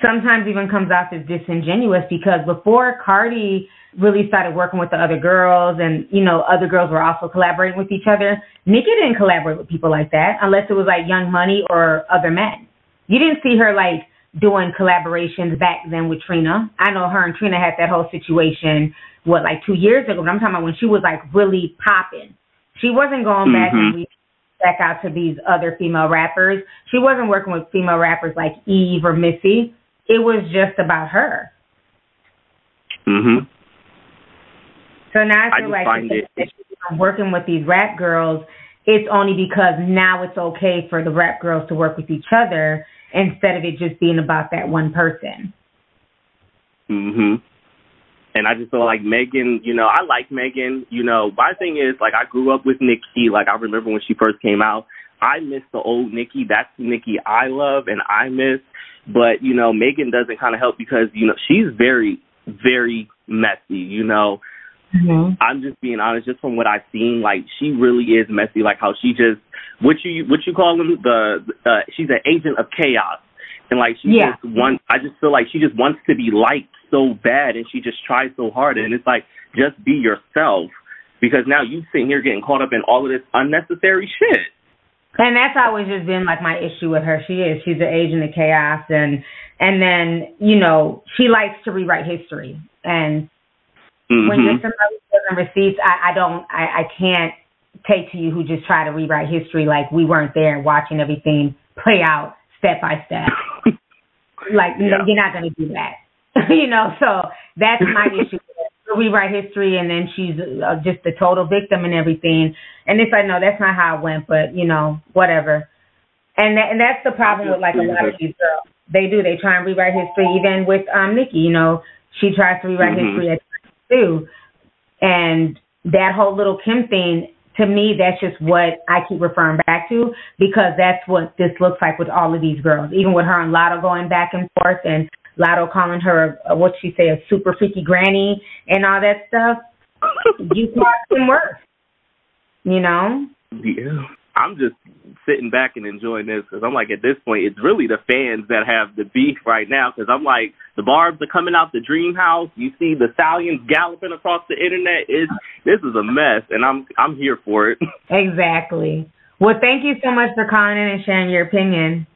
sometimes even comes off as disingenuous because before Cardi really started working with the other girls, and you know, other girls were also collaborating with each other. Nicki didn't collaborate with people like that unless it was like Young Money or other men. You didn't see her like doing collaborations back then with Trina. I know her and Trina had that whole situation, what, like two years ago, but I'm talking about when she was like really popping. She wasn't going back and back out to these other female rappers. She wasn't working with female rappers like Eve or Missy. It was just about her. Mhm. So now I I feel just like find the it- that she's working with these rap girls, it's only because now it's okay for the rap girls to work with each other instead of it just being about that one person. Mhm. And I just feel like Megan, you know, I like Megan. You know, my thing is like I grew up with Nicki. Like I remember when she first came out. I miss the old Nicki. That's the Nicki I love and I miss. But you know, Megan doesn't kind of help because you know she's very, very messy. You know, Mm-hmm. I'm just being honest, just from what I've seen, like she really is messy. Like how she just what you what you call them the uh, she's an agent of chaos, and like she Yeah. just wants. I just feel like she just wants to be liked so bad, and she just tries so hard. And it's like just be yourself, because now you sitting here getting caught up in all of this unnecessary shit. And that's always just been like my issue with her. She is. She's an agent of chaos and and then, you know, she likes to rewrite history. And when you're somebody doesn't receipts, I, I don't I, I can't take to you who just try to rewrite history like we weren't there watching everything play out step by step. like Yeah. you're not gonna do that. you know, so that's my issue. Rewrite history, and then she's uh, just a total victim and everything. And it's like, no, that's not how it went. But you know, whatever. And that, and that's the problem with like a lot of these girls. They do. They try and rewrite history. Even with um Nicki, you know, she tries to rewrite Mhm. history at too. And that whole little Kim thing, to me, that's just what I keep referring back to because that's what this looks like with all of these girls. Even with her and Latto going back and forth, and Latto calling her a, what she say a super freaky granny and all that stuff. you them worse. You know. Yeah. I'm just sitting back and enjoying this because I'm like, at this point, it's really the fans that have the beef right now. Because I'm like, the barbs are coming out the dream house. You see the stallions galloping across the internet. It's this is a mess, and I'm I'm here for it. Exactly. Well, thank you so much for calling in and sharing your opinion.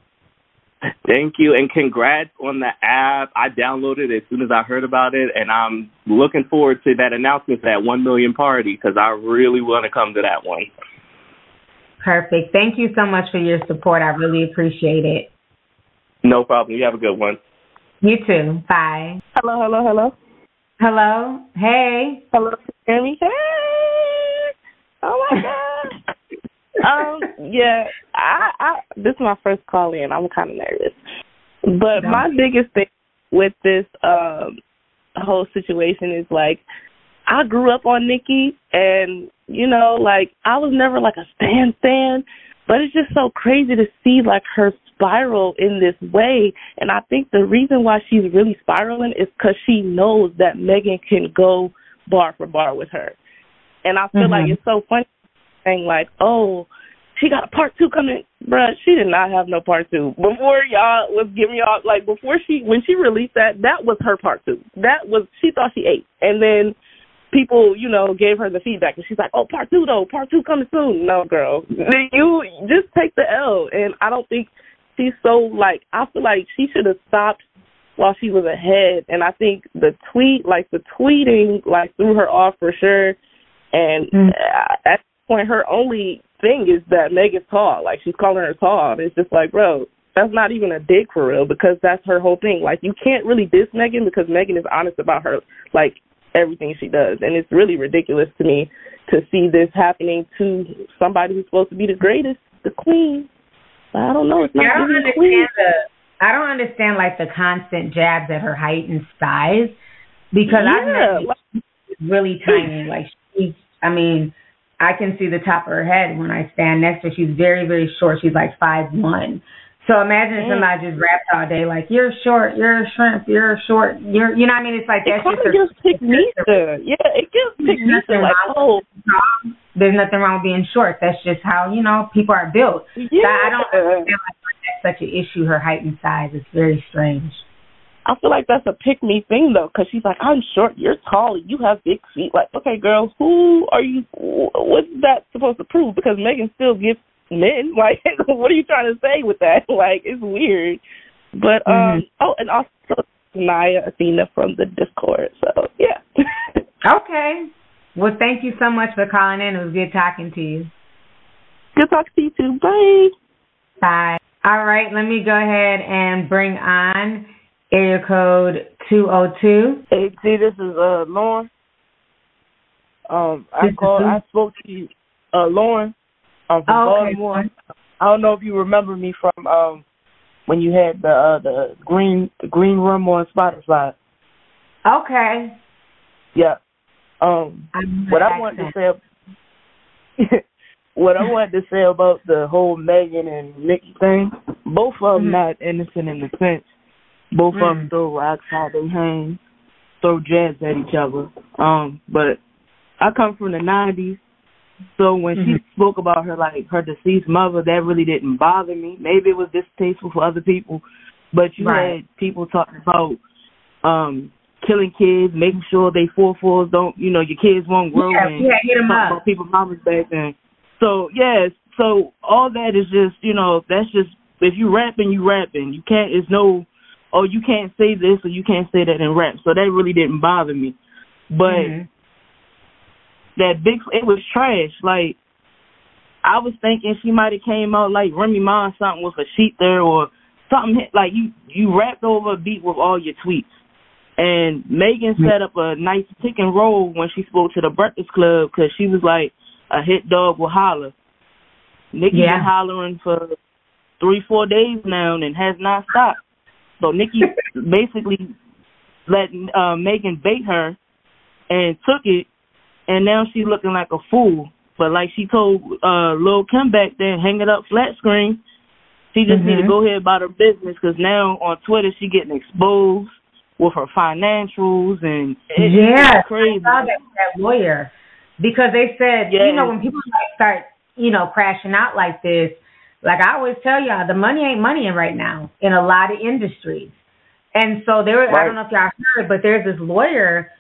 Thank you, and congrats on the app. I downloaded it as soon as I heard about it, and I'm looking forward to that announcement that one million party because I really want to come to that one. Perfect. Thank you so much for your support. I really appreciate it. No problem. You have a good one. You too. Bye. Hello, hello, hello. Hello. Hey. Hello, hear me? Hey! Oh my god. um, yeah, I, I this is my first call in. I'm kind of nervous, but my biggest thing with this um whole situation is like I grew up on Nicki, and you know, like I was never like a stan stan, but it's just so crazy to see like her spiral in this way. And I think the reason why she's really spiraling is because she knows that Megan can go bar for bar with her. And I feel Mhm. like it's so funny saying like, oh, she got a part two coming, bruh. She did not have no part two before y'all was giving y'all like before she when she released that that was her part two. That was she thought she ate, and then people you know gave her the feedback, and she's like, oh, part two though, part two coming soon. No, girl, you just take the L, and I don't think she's so like I feel like she should have stopped while she was ahead, and I think the tweet like the tweeting like threw her off for sure, and Mm. uh, at this point her only thing is that Megan's tall. Like she's calling her tall. And it's just like, bro, that's not even a dig for real because that's her whole thing. Like you can't really diss Megan because Megan is honest about her like everything she does. And it's really ridiculous to me to see this happening to somebody who's supposed to be the greatest, the queen. But I don't know, it's not Yeah, I don't understand the I don't understand like the constant jabs at her height and size because Yeah, I've met she's really tiny. Like she's, I mean, I can see the top of her head when I stand next to her. She's very, very short. She's like five one. So imagine if Mm. somebody just raps all day like you're short, you're a shrimp, you're short, you're you know what I mean? It's like It that's kind just gives pick Meester. Yeah, it gives pick Meester like, oh, there's nothing wrong with being short. That's just how you know people are built. So I don't Yeah. understand like that's such an issue. Her height and size is very strange. I feel like that's a pick me thing though, because she's like, I'm short, you're tall, you have big feet. Like, okay, girl, who are you? What's that supposed to prove? Because Megan still gets men. Like, what are you trying to say with that? Like, it's weird. But um, oh, and also Naya Athena from the Discord. So yeah. Okay. Well, thank you so much for calling in. It was good talking to you. Good talking to you too. Bye. Bye. All right, let me go ahead and bring on area code 202. Hey, T, this is uh Lauren. Um, I called. I spoke to you, uh, Lauren. Um, from Oh, okay. Baltimore. I don't know if you remember me from um when you had the uh, the green the green room on Spotify. Okay. Yeah. Um, I'm what I wanted to say. what I wanted to say about the whole Megan and Nicki thing, both of them Mhm. not innocent in the sense. Both of them Mm. throw rocks how they hang, throw jabs at each other. Um, but I come from the '90s, so when she Mhm. spoke about her like her deceased mother, that really didn't bother me. Maybe it was distasteful for other people, but you Right. had people talking about um killing kids, making sure they four fours don't, you know, your kids won't grow Yeah, and yeah, hit 'em talking up. about people mamas back then. So yes, so all that is just, you know, that's just if you rapping, you rapping. You can't. It's no, oh, you can't say this or you can't say that in rap. So that really didn't bother me. But Mhm. That big, it was trash. Like I was thinking she might have came out like Remy Ma or something with a Shether or something hit- like you you rapped over a beat with all your tweets. And Megan set up a nice pick and roll when she spoke to the Breakfast Club because she was like a hit dog will holler. Nicki Yeah. been hollering for three four days now and has not stopped. So Nicki basically let uh, Megan bait her and took it, and now she's looking like a fool. But like she told uh, Lil Kim back then, hang it up flat screen. She just need to Mhm. go ahead about her business because now on Twitter she getting exposed with her financials and it- yeah, crazy. I saw that, that lawyer because they said, you know, when people like start, you know, crashing out like this, like I always tell y'all, the money ain't money in right now in a lot of industries. And so there, I don't know if y'all heard, but there's this lawyer.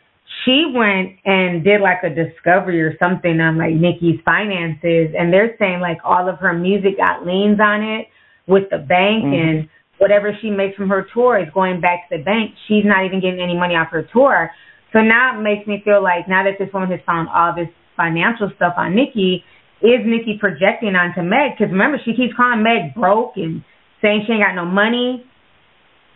She went and did like a discovery or something on like Nicki's finances, and they're saying like all of her music got liens on it with the bank Mhm. and whatever she makes from her tour is going back to the bank. She's not even getting any money off her tour. So now it makes me feel like now that this woman has found all this financial stuff on Nicki, is Nicki projecting onto Meg? Because remember, she keeps calling Meg broke and saying she ain't got no money.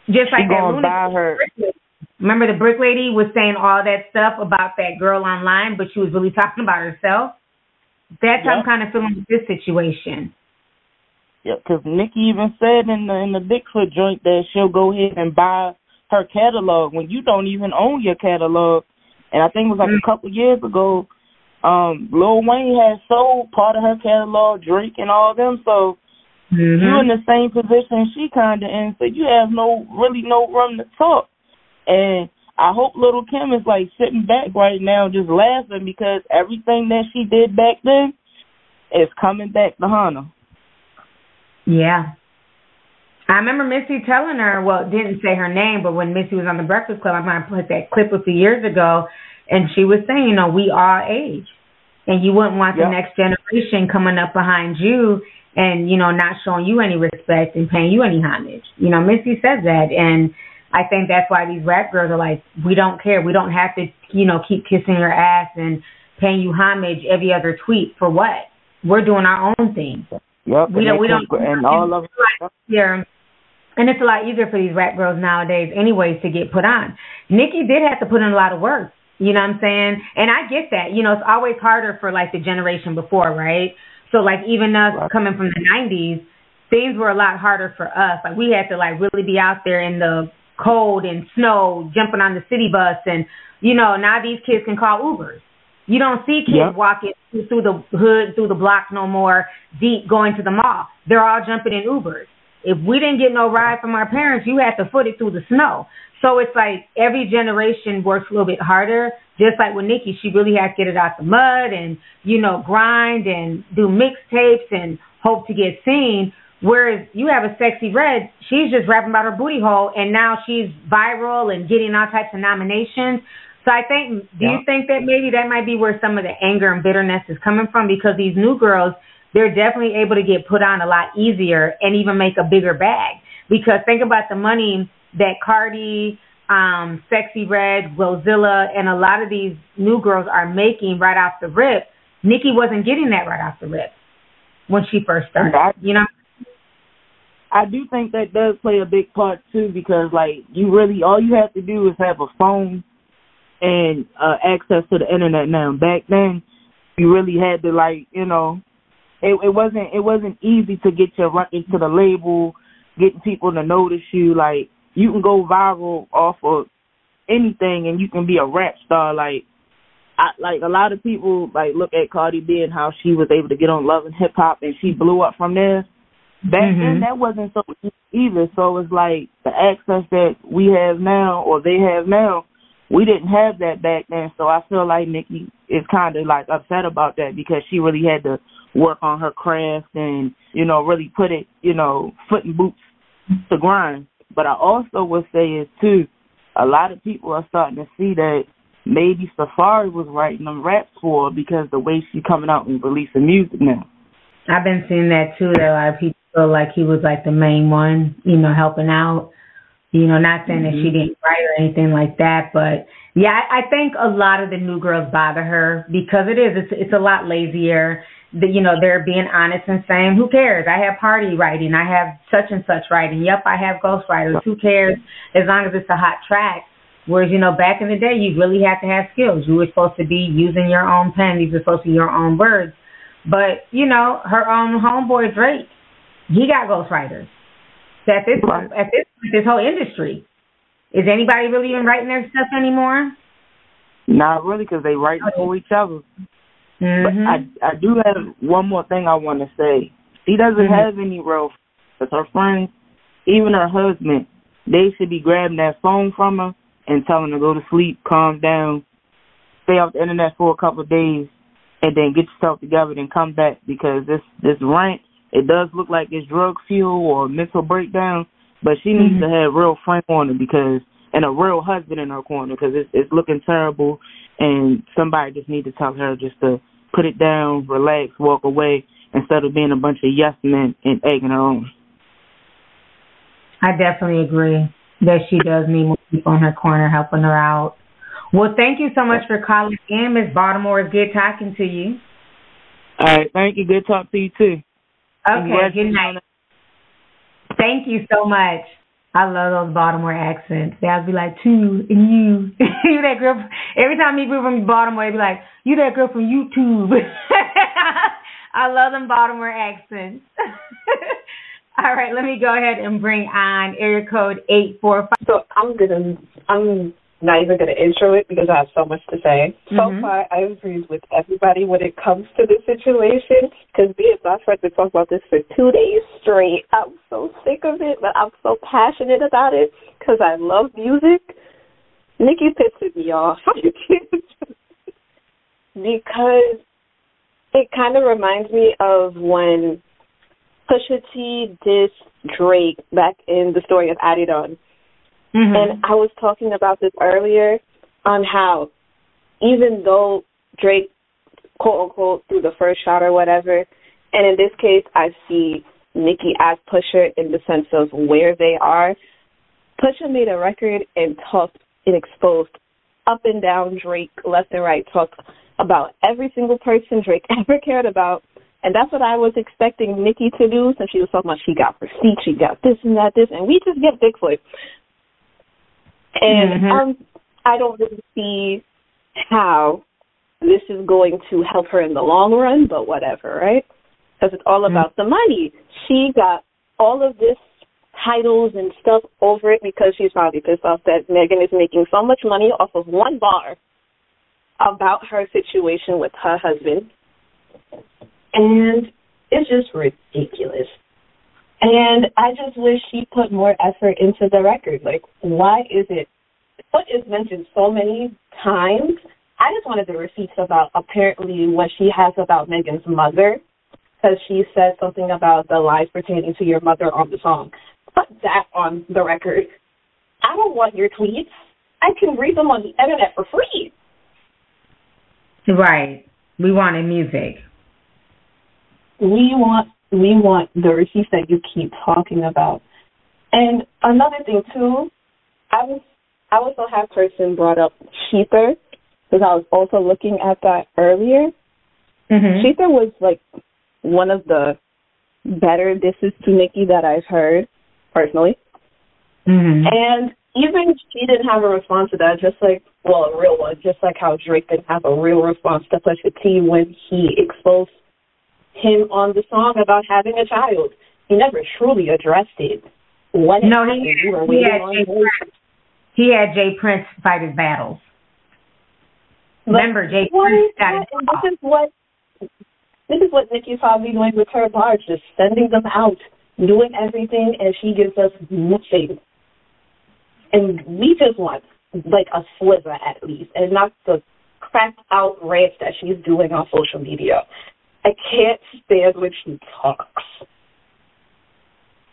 Just like She that gonna lunatic buy her- brick lady. Remember the brick lady was saying all that stuff about that girl online, but she was really talking about herself. That's how I'm kind of feeling with this situation. Yeah, because Nicki even said in the in the Bigfoot joint that she'll go ahead and buy her catalog when you don't even own your catalog. And I think it was like Mm. a couple years ago, um, Lil Wayne had sold part of her catalog, Drake and all them. So Mm-hmm. you in the same position she kinda in, so you have no really no room to talk. And I hope little Kim is like sitting back right now just laughing because everything that she did back then is coming back to haunt her. Yeah. I remember Missy telling her, well, didn't say her name, but when Missy was on the Breakfast Club, I might have put that clip a few years ago, and she was saying, you know, we all age, and you wouldn't want Yeah. the next generation coming up behind you and you know not showing you any respect and paying you any homage. You know, Missy says that, and I think that's why these rap girls are like, we don't care, we don't have to, you know, keep kissing your ass and paying you homage every other tweet for what? We're doing our own thing. Yep, We don't. We don't. and all of Yeah. And it's a lot easier for these rap girls nowadays, anyways, to get put on. Nicki did have to put in a lot of work. You know what I'm saying? And I get that. You know, it's always harder for like the generation before, right? So like even us coming from the '90s, things were a lot harder for us. Like we had to like really be out there in the cold and snow, jumping on the city bus, and you know now these kids can call Ubers. You don't see kids Yep. walking through the hood, through the block no more, deep going to the mall. They're all jumping in Ubers. If we didn't get no ride from our parents, you had to foot it through the snow. So it's like every generation works a little bit harder. Just like with Nicki, she really had to get it out the mud and, you know, grind and do mixtapes and hope to get seen. Whereas you have a Sexyy Red, she's just rapping about her booty hole and now she's viral and getting all types of nominations. So I think, do you think that maybe that might be where some of the anger and bitterness is coming from? Because these new girls, they're definitely able to get put on a lot easier and even make a bigger bag. Because think about the money that Cardi, um, Sexyy Red, GloRilla, and a lot of these new girls are making right off the rip. Nicki wasn't getting that right off the rip when she first started. You know? I do think that does play a big part too because like you really all you have to do is have a phone and uh access to the internet now. Back then you really had to like, you know, it it wasn't it wasn't easy to get your record to the label, getting people to notice you. Like you can go viral off of anything and you can be a rap star like I like a lot of people like look at Cardi B and how she was able to get on Love and Hip Hop and she blew up from there. Back Mhm. then that wasn't so either. So it's like the access that we have now or they have now, we didn't have that back then. So I feel like Nicki is kind of like upset about that because she really had to work on her craft and you know really put it you know foot and boots to grind. But I also would say is too, a lot of people are starting to see that maybe Safaree was writing them raps for her because the way she's coming out and releasing music now. I've been seeing that too. That a lot of people feel like he was like the main one, you know, helping out. You know, not saying that she Mhm. didn't write or anything like that, but yeah, I, I think a lot of the new girls bother her because it is. It's it's a lot lazier. The, you know, they're being honest and saying, "Who cares? I have party writing. I have such and such writing. Yep, I have ghostwriters. Who cares? As long as it's a hot track." Whereas, you know, back in the day, you really had to have skills. You were supposed to be using your own pen. These were supposed to be your own words. But you know, her own homeboy Drake, he got ghostwriters. So at this at this this whole industry, is anybody really even writing their stuff anymore? Not really, because they write for each other. But I I do have one more thing I want to say. She doesn't Mhm. have any real friends. Her friends, even her husband, they should be grabbing that phone from her and telling her to go to sleep, calm down, stay off the internet for a couple of days, and then get yourself together and come back because this this rant it does look like it's drug fuel or mental breakdown, but she needs Mhm. to have real friend corner because and a real husband in her corner because it's it's looking terrible and somebody just need to tell her just to put it down, relax, walk away instead of being a bunch of yes men and egging her on. I definitely agree that she does need more people in her corner helping her out. Well, thank you so much for calling in, Miss Baltimore. It's good talking to you. All right, thank you. Good talk to you too. Okay, Congratulations good night. Thank you so much. I love those Baltimore accents. They'll be like, two and you. you that girl. Every time me people from Baltimore, they be like, you that girl from YouTube. I love them Baltimore accents. All right, let me go ahead and bring on area code 845. So I'm gonna, I'm not even gonna intro it because I have so much to say. So Mhm. far, I agree with everybody when it comes to the situation. Because me and my friend been talking about this for two days straight. I'm so sick of it, but I'm so passionate about it because I love music. Nikki pisses me off because it kind of reminds me of when Pusha T dissed Drake back in the story of Adidon. Mm-hmm. And I was talking about this earlier on how even though Drake, quote unquote, threw the first shot or whatever, and in this case, I see Nicki as Pusha in the sense of where they are. Pusha made a record and talked and exposed up and down Drake, left and right, talked about every single person Drake ever cared about. And that's what I was expecting Nicki to do since she was talking about she got receipts, she got this and that, this, and we just get Bigfoot. And Mhm. um, I don't really see how this is going to help her in the long run, but whatever, right? Because it's all about the money. She got all of this titles and stuff over it because she's probably pissed off that Megan is making so much money off of one bar about her situation with her husband. And it's just ridiculous. And I just wish she put more effort into the record. Like, why is it? What is mentioned so many times. I just wanted the receipts about apparently what she has about Megan's mother, because she said something about the lies pertaining to your mother on the song. Put that on the record. I don't want your tweets. I can read them on the internet for free. Right. We wanted music. We want we want the receipts that you keep talking about. And another thing too, I was I was also have person brought up Shether because I was also looking at that earlier. Mm-hmm. Shether was like one of the better disses to Nicki that I've heard personally. Mm-hmm. And even she didn't have a response to that, just like, well, a real one, just like how Drake didn't have a real response to Pusha T when he exposed him on the song about having a child. He never truly addressed it. When No, it he- happened, he had Jay him. He had J. Prince fight his battles. Remember, J. Prince got? This is what this is what Nicki's probably doing with her bars, just sending them out, doing everything, and she gives us nothing. And we just want like a sliver at least, and not the crap out rants that she's doing on social media. I can't stand when she talks.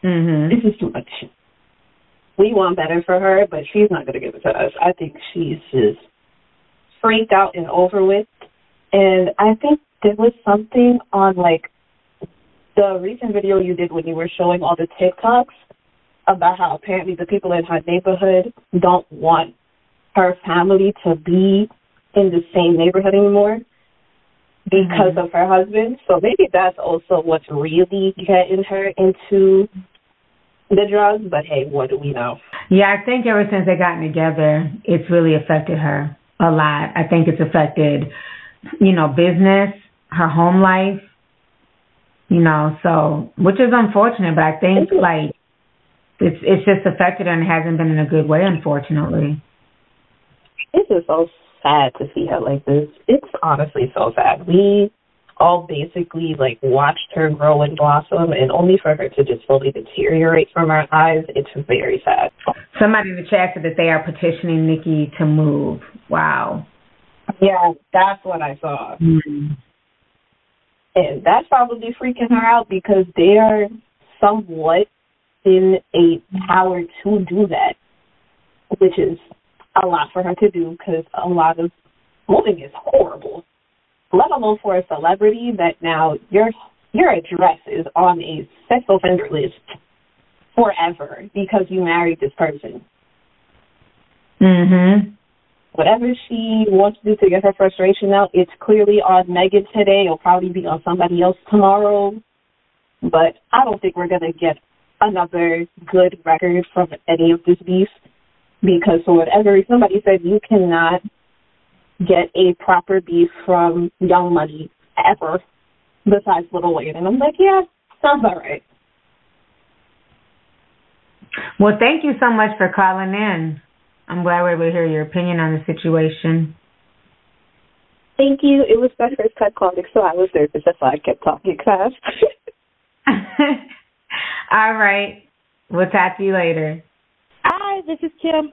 Mm-hmm. This is too much. We want better for her, but she's not going to give it to us. I think she's just freaked out and over with. And I think there was something on like the recent video you did when you were showing all the TikToks about how apparently the people in her neighborhood don't want her family to be in the same neighborhood anymore because mm-hmm. of her husband. So maybe that's also what's really getting her into the drugs. But hey, what do we know? Yeah, I think ever since they gotten together, it's really affected her a lot. I think it's affected, you know, business, her home life, you know, so which is unfortunate, but I think like it's it's just affected her and hasn't been in a good way, unfortunately. It's just so sad to see her like this. It's honestly so sad. We all basically like watched her grow and blossom and only for her to just slowly deteriorate from our eyes, it's very sad. Somebody in the chat said that they are petitioning Nicki to move. Wow. Yeah, that's what I saw. Mm-hmm. And that's probably freaking her out because they are somewhat in a power to do that, which is a lot for her to do because a lot of moving is horrible. Let alone for a celebrity that now your your address is on a sex offender list forever because you married this person. Mhm. Whatever she wants to do to get her frustration out, it's clearly on Megan today. It'll probably be on somebody else tomorrow. But I don't think we're gonna get another good record from any of this beef because for whatever reason, somebody said you cannot get a proper beef from Young Money ever besides Little Wayne. And I'm like, yeah, sounds about right. Well, thank you so much for calling in. I'm glad we are able to hear your opinion on the situation. Thank you. It was my first time calling, so I was nervous. That's why I kept talking fast. All right. We'll talk to you later. Hi, this is Kim.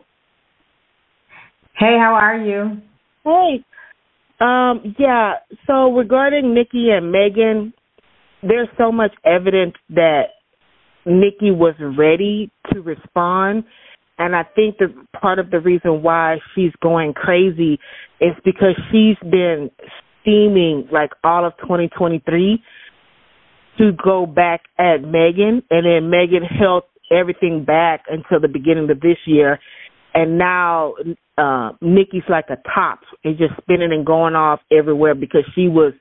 Hey, how are you? Hey. Um, yeah, so regarding Nicki and Megan, there's so much evidence that Nicki was ready to respond. And I think that part of the reason why she's going crazy is because she's been steaming like all of 2023 to go back at Megan, and then Megan held everything back until the beginning of this year, and now uh Nicki's like a top and just spinning and going off everywhere because she was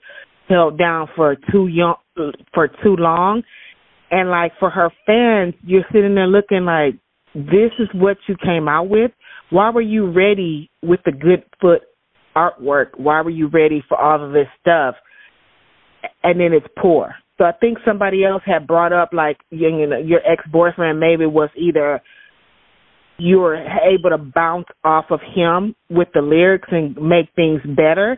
held down for too young for too long, and like for her fans, you're sitting there looking like this is what you came out with. Why were you ready with the good foot artwork? Why were you ready for all of this stuff? And then it's poor So I think somebody else had brought up like you know your ex boyfriend maybe was either you were able to bounce off of him with the lyrics and make things better.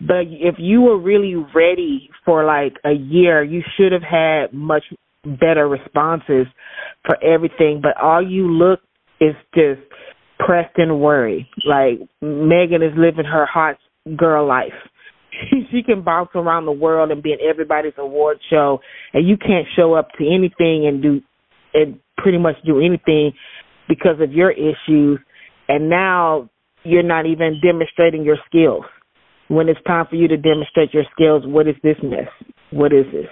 But if you were really ready for like a year, you should have had much better responses for everything. But all you look is just pressed and worry. Like Megan is living her hot girl life. She, she can bounce around the world and be in everybody's award show, and you can't show up to anything and do and pretty much do anything because of your issues. And now you're not even demonstrating your skills. When it's time for you to demonstrate your skills, what is this mess? What is this?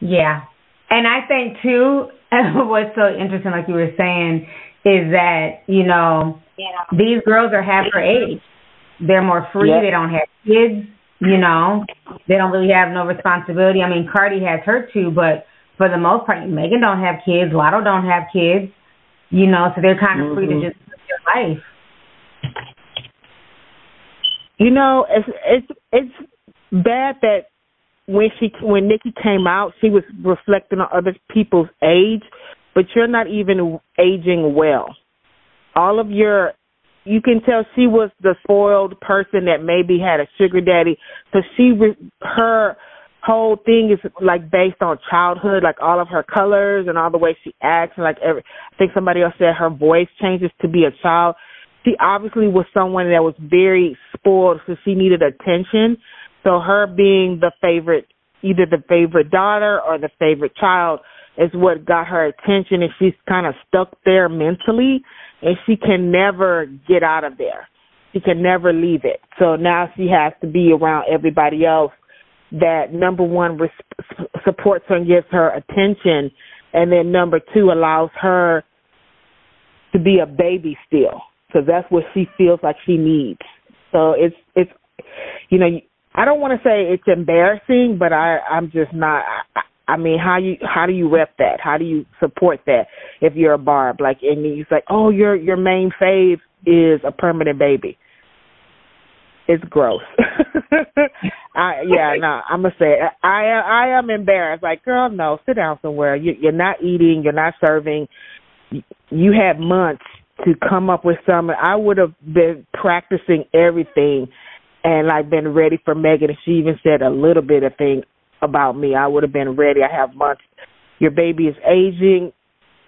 Yeah. And I think too, what's so interesting, like you were saying, is that, you know, these girls are half her age. They're more free. Yep. They don't have kids, you know. They don't really have no responsibility. I mean, Cardi has her too, but for the most part, Megan don't have kids. Latto don't have kids, you know, so they're kind of free to Mhm. just live their life. You know, it's it's it's bad that when she when Nicki came out, she was reflecting on other people's age, but you're not even aging well. All of your you can tell she was the spoiled person that maybe had a sugar daddy. So she her whole thing is like based on childhood, like all of her colors and all the way she acts and like every I think somebody else said her voice changes to be a child. She obviously was someone that was very spoiled so she needed attention. So her being the favorite either the favorite daughter or the favorite child is what got her attention and she's kind of stuck there mentally and she can never get out of there. She can never leave it. So now she has to be around everybody else that number one res- supports her and gives her attention, and then number two allows her to be a baby still. because that's what she feels like she needs. So it's it's you know I don't want to say it's embarrassing, but I I'm just not. I, I mean, how you how do you rep that? How do you support that if you're a barb? Like, and you say, oh, your your main fave is a permanent baby. It's gross. I yeah, no, I'm gonna say it. I I am embarrassed. Like, girl, no, sit down somewhere. You, you're not eating. You're not serving. You- had months to come up with something. I would have been practicing everything and like been ready for Megan. And she even said a little bit of thing about me. I would have been ready. I have months. Your baby is aging.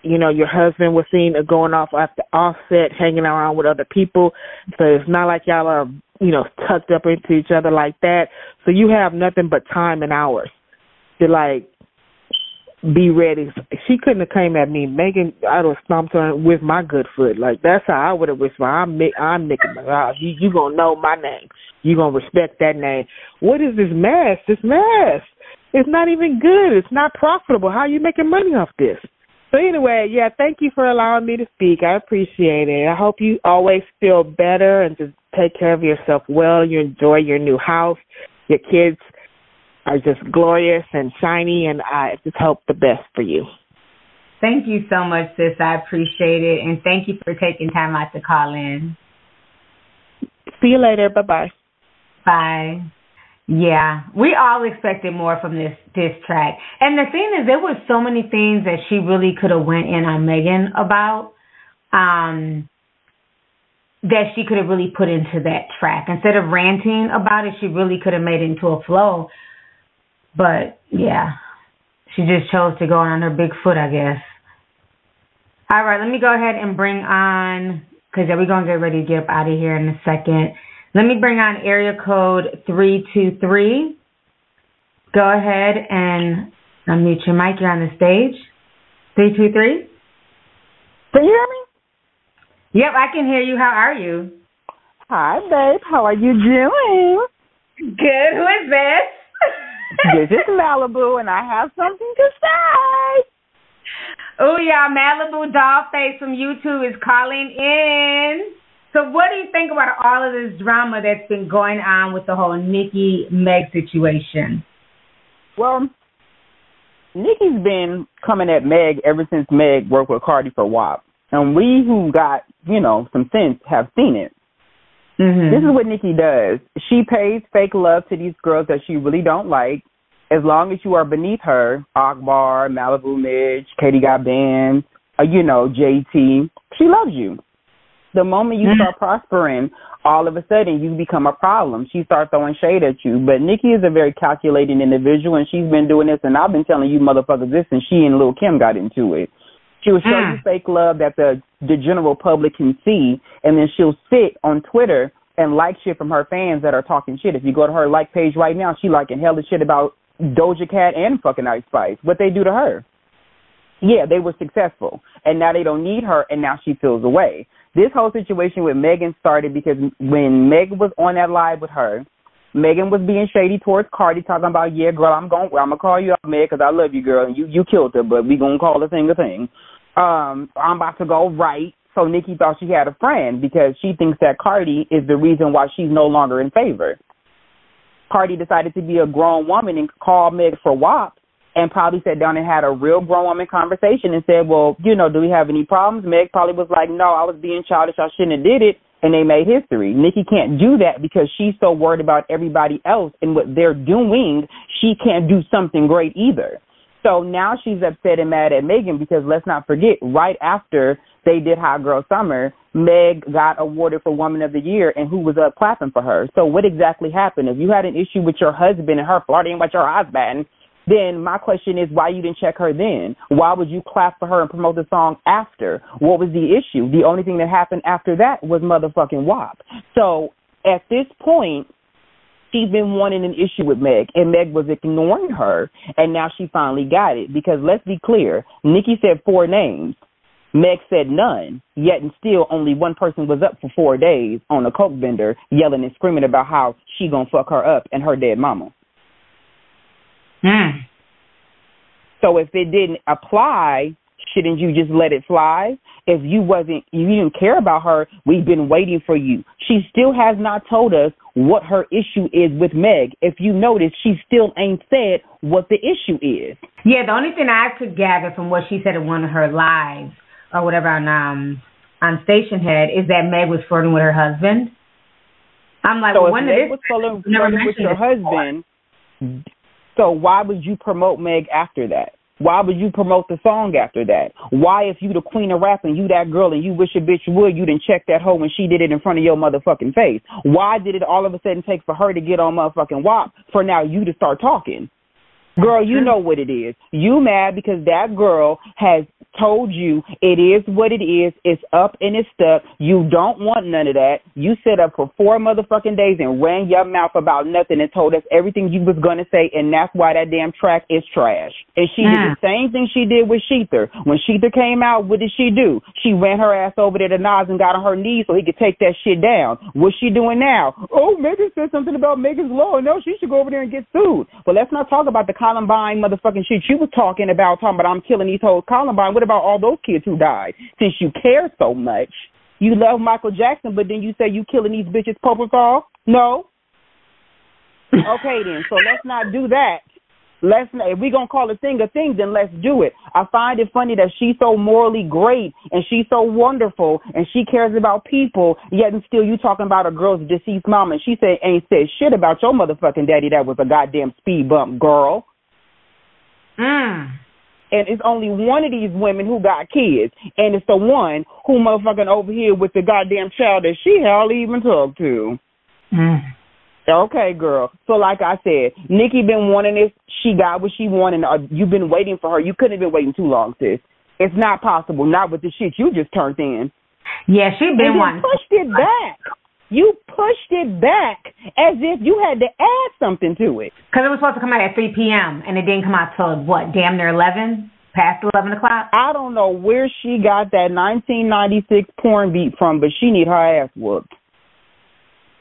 You know, your husband was seen going off after offset, hanging around with other people. So it's not like y'all are, you know, tucked up into each other like that. So you have nothing but time and hours to like be ready. She couldn't have came at me. Megan, I'd have stomped her with my good foot. Like that's how I would have responded. I'm Mi- I'm Nicki Minaj. You you gonna know my name. You gonna respect that name. What is this mess? This mess. It's not even good. It's not profitable. How are you making money off this? So anyway, yeah, thank you for allowing me to speak. I appreciate it. I hope you always feel better and just take care of yourself well. You enjoy your new house. Your kids are just glorious and shiny, and I just hope the best for you. Thank you so much, sis. I appreciate it. And thank you for taking time out to call in. See you later. Bye bye bye. Yeah, we all expected more from this this track. And the thing is, there were so many things that she really could have went in on Megan about. Um, that she could have really put into that track instead of ranting about it. She really could have made it into a flow. But yeah, she just chose to go on her big foot, I guess. All right, let me go ahead and bring on because we're gonna get ready to get up out of here in a second. Let me bring on area code 323. Go ahead and unmute your mic. You're on the stage. 323. Can you hear me? Yep, I can hear you. How are you? Hi, babe. How are you doing? Good. Who is this? this is Malibu, and I have something to say. Oh, yeah. Malibu Dollface from YouTube is calling in. So, what do you think about all of this drama that's been going on with the whole Nicki Meg situation? Well, Nicki's been coming at Meg ever since Meg worked with Cardi for WAP. And we who got, you know, some sense have seen it. This is what Nicki does. She pays fake love to these girls that she really don't like. As long as you are beneath her, Akbar, Maliibu Miitch, Katie Got Bandz, uh, you know, JT, she loves you. The moment you start mm-hmm. prospering, all of a sudden you become a problem. She starts throwing shade at you. But Nicki is a very calculating individual, and she's been doing this, and I've been telling you motherfuckers this, and she and Lil Kim got into it. She will show you mm. fake love that the the general public can see, and then she'll sit on Twitter and like shit from her fans that are talking shit. If you go to her like page right now, she liking hella shit about Doja Cat and fucking Ice Spice. What they do to her? Yeah, they were successful, and now they don't need her, and now she feels away. This whole situation with Megan started because when Megan was on that live with her, Megan was being shady towards Cardi, talking about, yeah, girl, I'm going, I'm gonna call you up, Meg, because I love you, girl, and you you killed her, but we gonna call the thing a thing. Um, I'm about to go right. So Nicki thought she had a friend because she thinks that Cardi is the reason why she's no longer in favor. Cardi decided to be a grown woman and call Meg for WAP and probably sat down and had a real grown woman conversation and said, Well, you know, do we have any problems? Meg probably was like, No, I was being childish, I shouldn't have did it and they made history. Nicki can't do that because she's so worried about everybody else and what they're doing, she can't do something great either. So now she's upset and mad at Megan because let's not forget, right after they did Hot Girl Summer, Meg got awarded for Woman of the Year, and who was up clapping for her? So what exactly happened? If you had an issue with your husband and her flirting with your husband, then my question is why you didn't check her then? Why would you clap for her and promote the song after? What was the issue? The only thing that happened after that was motherfucking WAP. So at this point, she's been wanting an issue with Meg, and Meg was ignoring her, and now she finally got it. Because let's be clear, Nicki said four names. Meg said none, yet and still only one person was up for four days on a coke vendor yelling and screaming about how she gonna fuck her up and her dead mama. Hmm. So if it didn't apply, shouldn't you just let it fly? If you wasn't, you didn't care about her, we've been waiting for you. She still has not told us what her issue is with Meg. If you notice, she still ain't said what the issue is. Yeah, the only thing I could gather from what she said in one of her lives or whatever on um on Stationhead is that Meg was flirting with her husband. I'm like, so well, if when Meg did was flirting, flirting with your before. husband, so why would you promote Meg after that? Why would you promote the song after that? Why, if you the queen of rap and you that girl and you wish a bitch would, you didn't check that hoe when she did it in front of your motherfucking face? Why did it all of a sudden take for her to get on motherfucking WAP for now you to start talking? Girl, you know what it is. You mad because that girl has told you it is what it is. It's up and it's stuck. You don't want none of that. You set up for four motherfucking days and ran your mouth about nothing and told us everything you was gonna say, and that's why that damn track is trash. And she did the same thing she did with Shether. When Shether came out, what did she do? She ran her ass over there to Nas and got on her knees so he could take that shit down. What's she doing now? Oh, Megan said something about Megan's law. No, she should go over there and get sued. But let's not talk about the Columbine motherfucking shit you was talking about, talking about I'm killing these hoes. Columbine, what about all those kids who died? Since you care so much, you love Michael Jackson, but then you say you killing these bitches Propofol? No. Okay then, so let's not do that. Let's not, if we gonna call a thing a thing, then let's do it. I find it funny that she's so morally great and she's so wonderful and she cares about people, yet and still you talking about a girl's deceased mom and she said ain't said shit about your motherfucking daddy that was a goddamn speed bump girl. Mm. And it's only one of these women who got kids, and it's the one who motherfucking over here with the goddamn child that she hardly even talked to. Mm. Okay, girl. So like I said, Nicki been wanting this. She got what she wanted. Uh, you've been waiting for her. You couldn't have been waiting too long, sis. It's not possible. Not with the shit you just turned in. Yeah, she And been you wanting. pushed it back. You pushed it back as if you had to add something to it. Because it was supposed to come out at 3 p.m. and it didn't come out till what, damn near 11? Past 11 o'clock? I don't know where she got that 1996 porn beat from, but she need her ass whooped.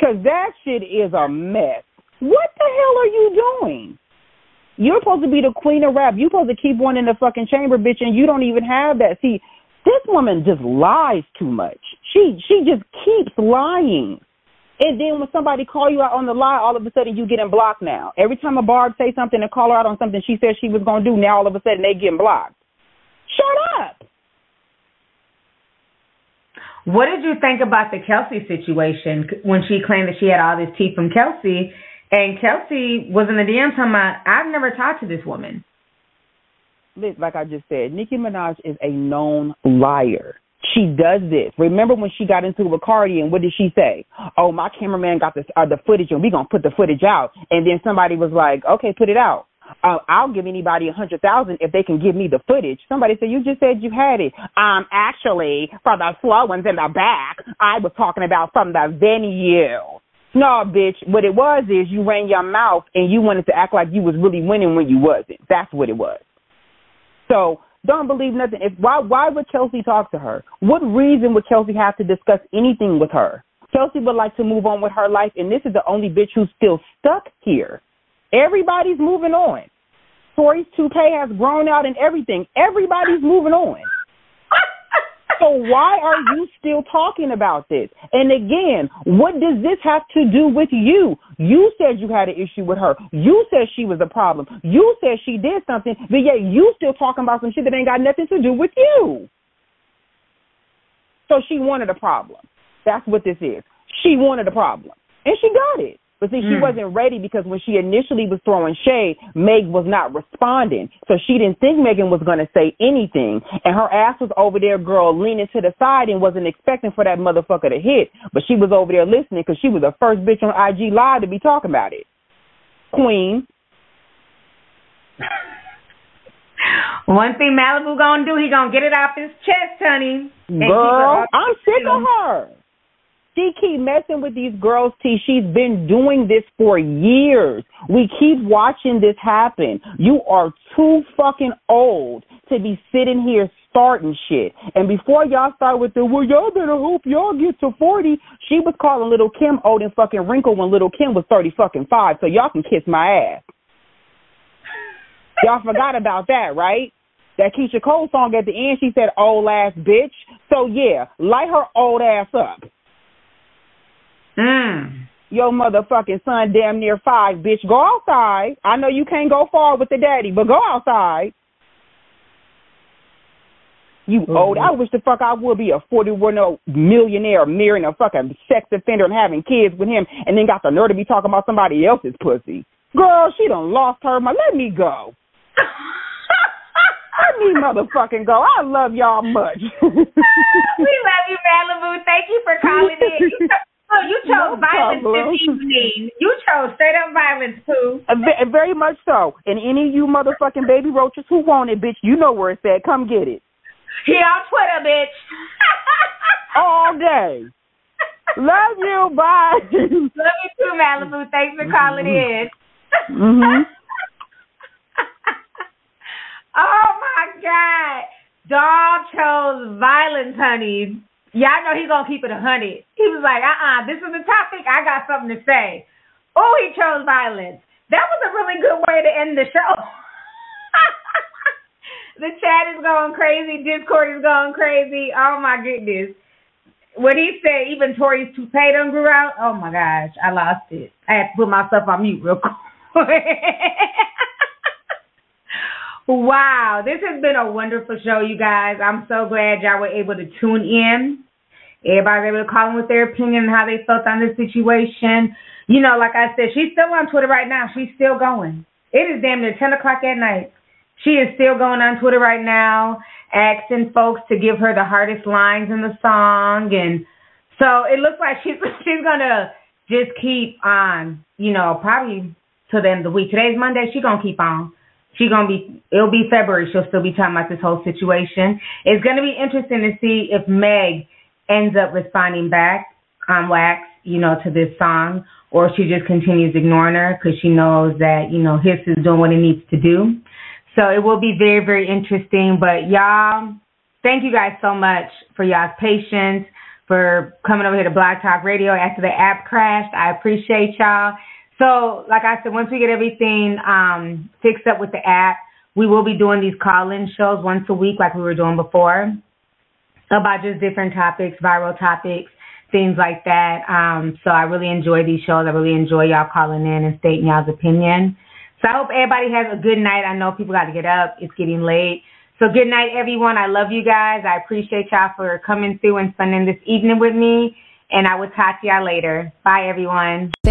Cause that shit is a mess. What the hell are you doing? You're supposed to be the queen of rap. You're supposed to keep one in the fucking chamber, bitch, and you don't even have that. See, this woman just lies too much. She she just keeps lying. And then when somebody call you out on the lie, all of a sudden you getting blocked now. Every time a barb say something and call her out on something she said she was gonna do, now all of a sudden they getting blocked. Shut up. What did you think about the Kelsey situation when she claimed that she had all this tea from Kelsey, and Kelsey was in the DM talking about, "I've never talked to this woman." Like I just said, Nicki Minaj is a known liar. She does this. Remember when she got into it with Cardi and what did she say? Oh, my cameraman got this uh, the footage and we gonna put the footage out. And then somebody was like, okay, put it out. Uh, I'll give anybody a hundred thousand if they can give me the footage. Somebody said you just said you had it. Um, actually, for the slow ones in the back, I was talking about from the venue. No, bitch. What it was is you ran your mouth and you wanted to act like you was really winning when you wasn't. That's what it was. So don't believe nothing. If why why would Kelsey talk to her? What reason would Kelsey have to discuss anything with her? Kelsey would like to move on with her life, and this is the only bitch who's still stuck here. Everybody's moving on. Tory's toupee has grown out and everything. Everybody's moving on. So why are you still talking about this? And again, what does this have to do with you? You said you had an issue with her. You said she was a problem. You said she did something, but yet you still talking about some shit that ain't got nothing to do with you. So she wanted a problem. That's what this is. She wanted a problem. And she got it. But see, she Mm. wasn't ready because when she initially was throwing shade, Meg was not responding. So she didn't think Megan was going to say anything. And her ass was over there, girl, leaning to the side and wasn't expecting for that motherfucker to hit. But she was over there listening because she was the first bitch on IG Live to be talking about it. Queen. One thing Malibu gonna do, he gonna get it off his chest, honey. and Girl, I'm sick of her. She keep messing with these girls, T. She's been doing this for years. We keep watching this happen. You are too fucking old to be sitting here starting shit. And before y'all start with the, well, y'all better hope y'all get to 40, she was calling Little Kim old and fucking wrinkled when Little Kim was 30 fucking five. So y'all can kiss my ass. Y'all forgot about that, right? That Keyshia Cole song at the end, she said, old ass bitch. So yeah, light her old ass up. Mm. Your motherfucking son damn near five, bitch. Go outside. I know you can't go far with the daddy, but go outside. You old. I wish the fuck I would be a 41 old millionaire marrying a fucking sex offender and having kids with him and then got the nerve to be talking about somebody else's pussy. Girl, she done lost her mind. Let me go. Let me motherfucking go. I love y'all much. we love you, Malibu. Thank you for calling in. Oh, you chose No violence problem. this evening. You chose straight up violence, too. Very much so. And any of you motherfucking baby roaches who want it, bitch, you know where it's at. Come get it. Here on Twitter, bitch. All day. Love you. Bye. Love you too, Malibu. Thanks for calling in. Mhm. oh my God. Dog chose violence, honey. Y'all know he gonna keep it a hundred. He was like, uh uh this is the topic. I got something to say. Oh, he chose violence. That was a really good way to end the show. the chat is going crazy. Discord is going crazy. Oh my goodness. When he said even Tory's toupee done grew out, oh my gosh, I lost it. I had to put myself on mute real quick. wow, this has been a wonderful show, you guys. I'm so glad y'all were able to tune in. Everybody to call in with their opinion and how they felt on this situation. You know, like I said, she's still on Twitter right now. She's still going. It is damn near 10 o'clock at night. She is still going on Twitter right now, asking folks to give her the hardest lines in the song. And so it looks like she's, she's going to just keep on, you know, probably till the end of the week. Today's Monday. She's going to keep on. she's gonna be. It'll be February. She'll still be talking about this whole situation. It's gonna be interesting to see if Meg ends up responding back on wax, you know, to this song, or she just continues ignoring her because she knows that you know Hiss is doing what it needs to do. So it will be very, very interesting. But y'all, thank you guys so much for y'all's patience, for coming over here to Blog Talk Radio after the app crashed. I appreciate y'all. So, like I said, once we get everything um, fixed up with the app, we will be doing these call-in shows once a week, like we were doing before, about just different topics, viral topics, things like that. Um, so I really enjoy these shows. I really enjoy y'all calling in and stating y'all's opinion. So I hope everybody has a good night. I know people got to get up. It's getting late. So good night, everyone. I love you guys. I appreciate y'all for coming through and spending this evening with me. And I will talk to y'all later. Bye, everyone.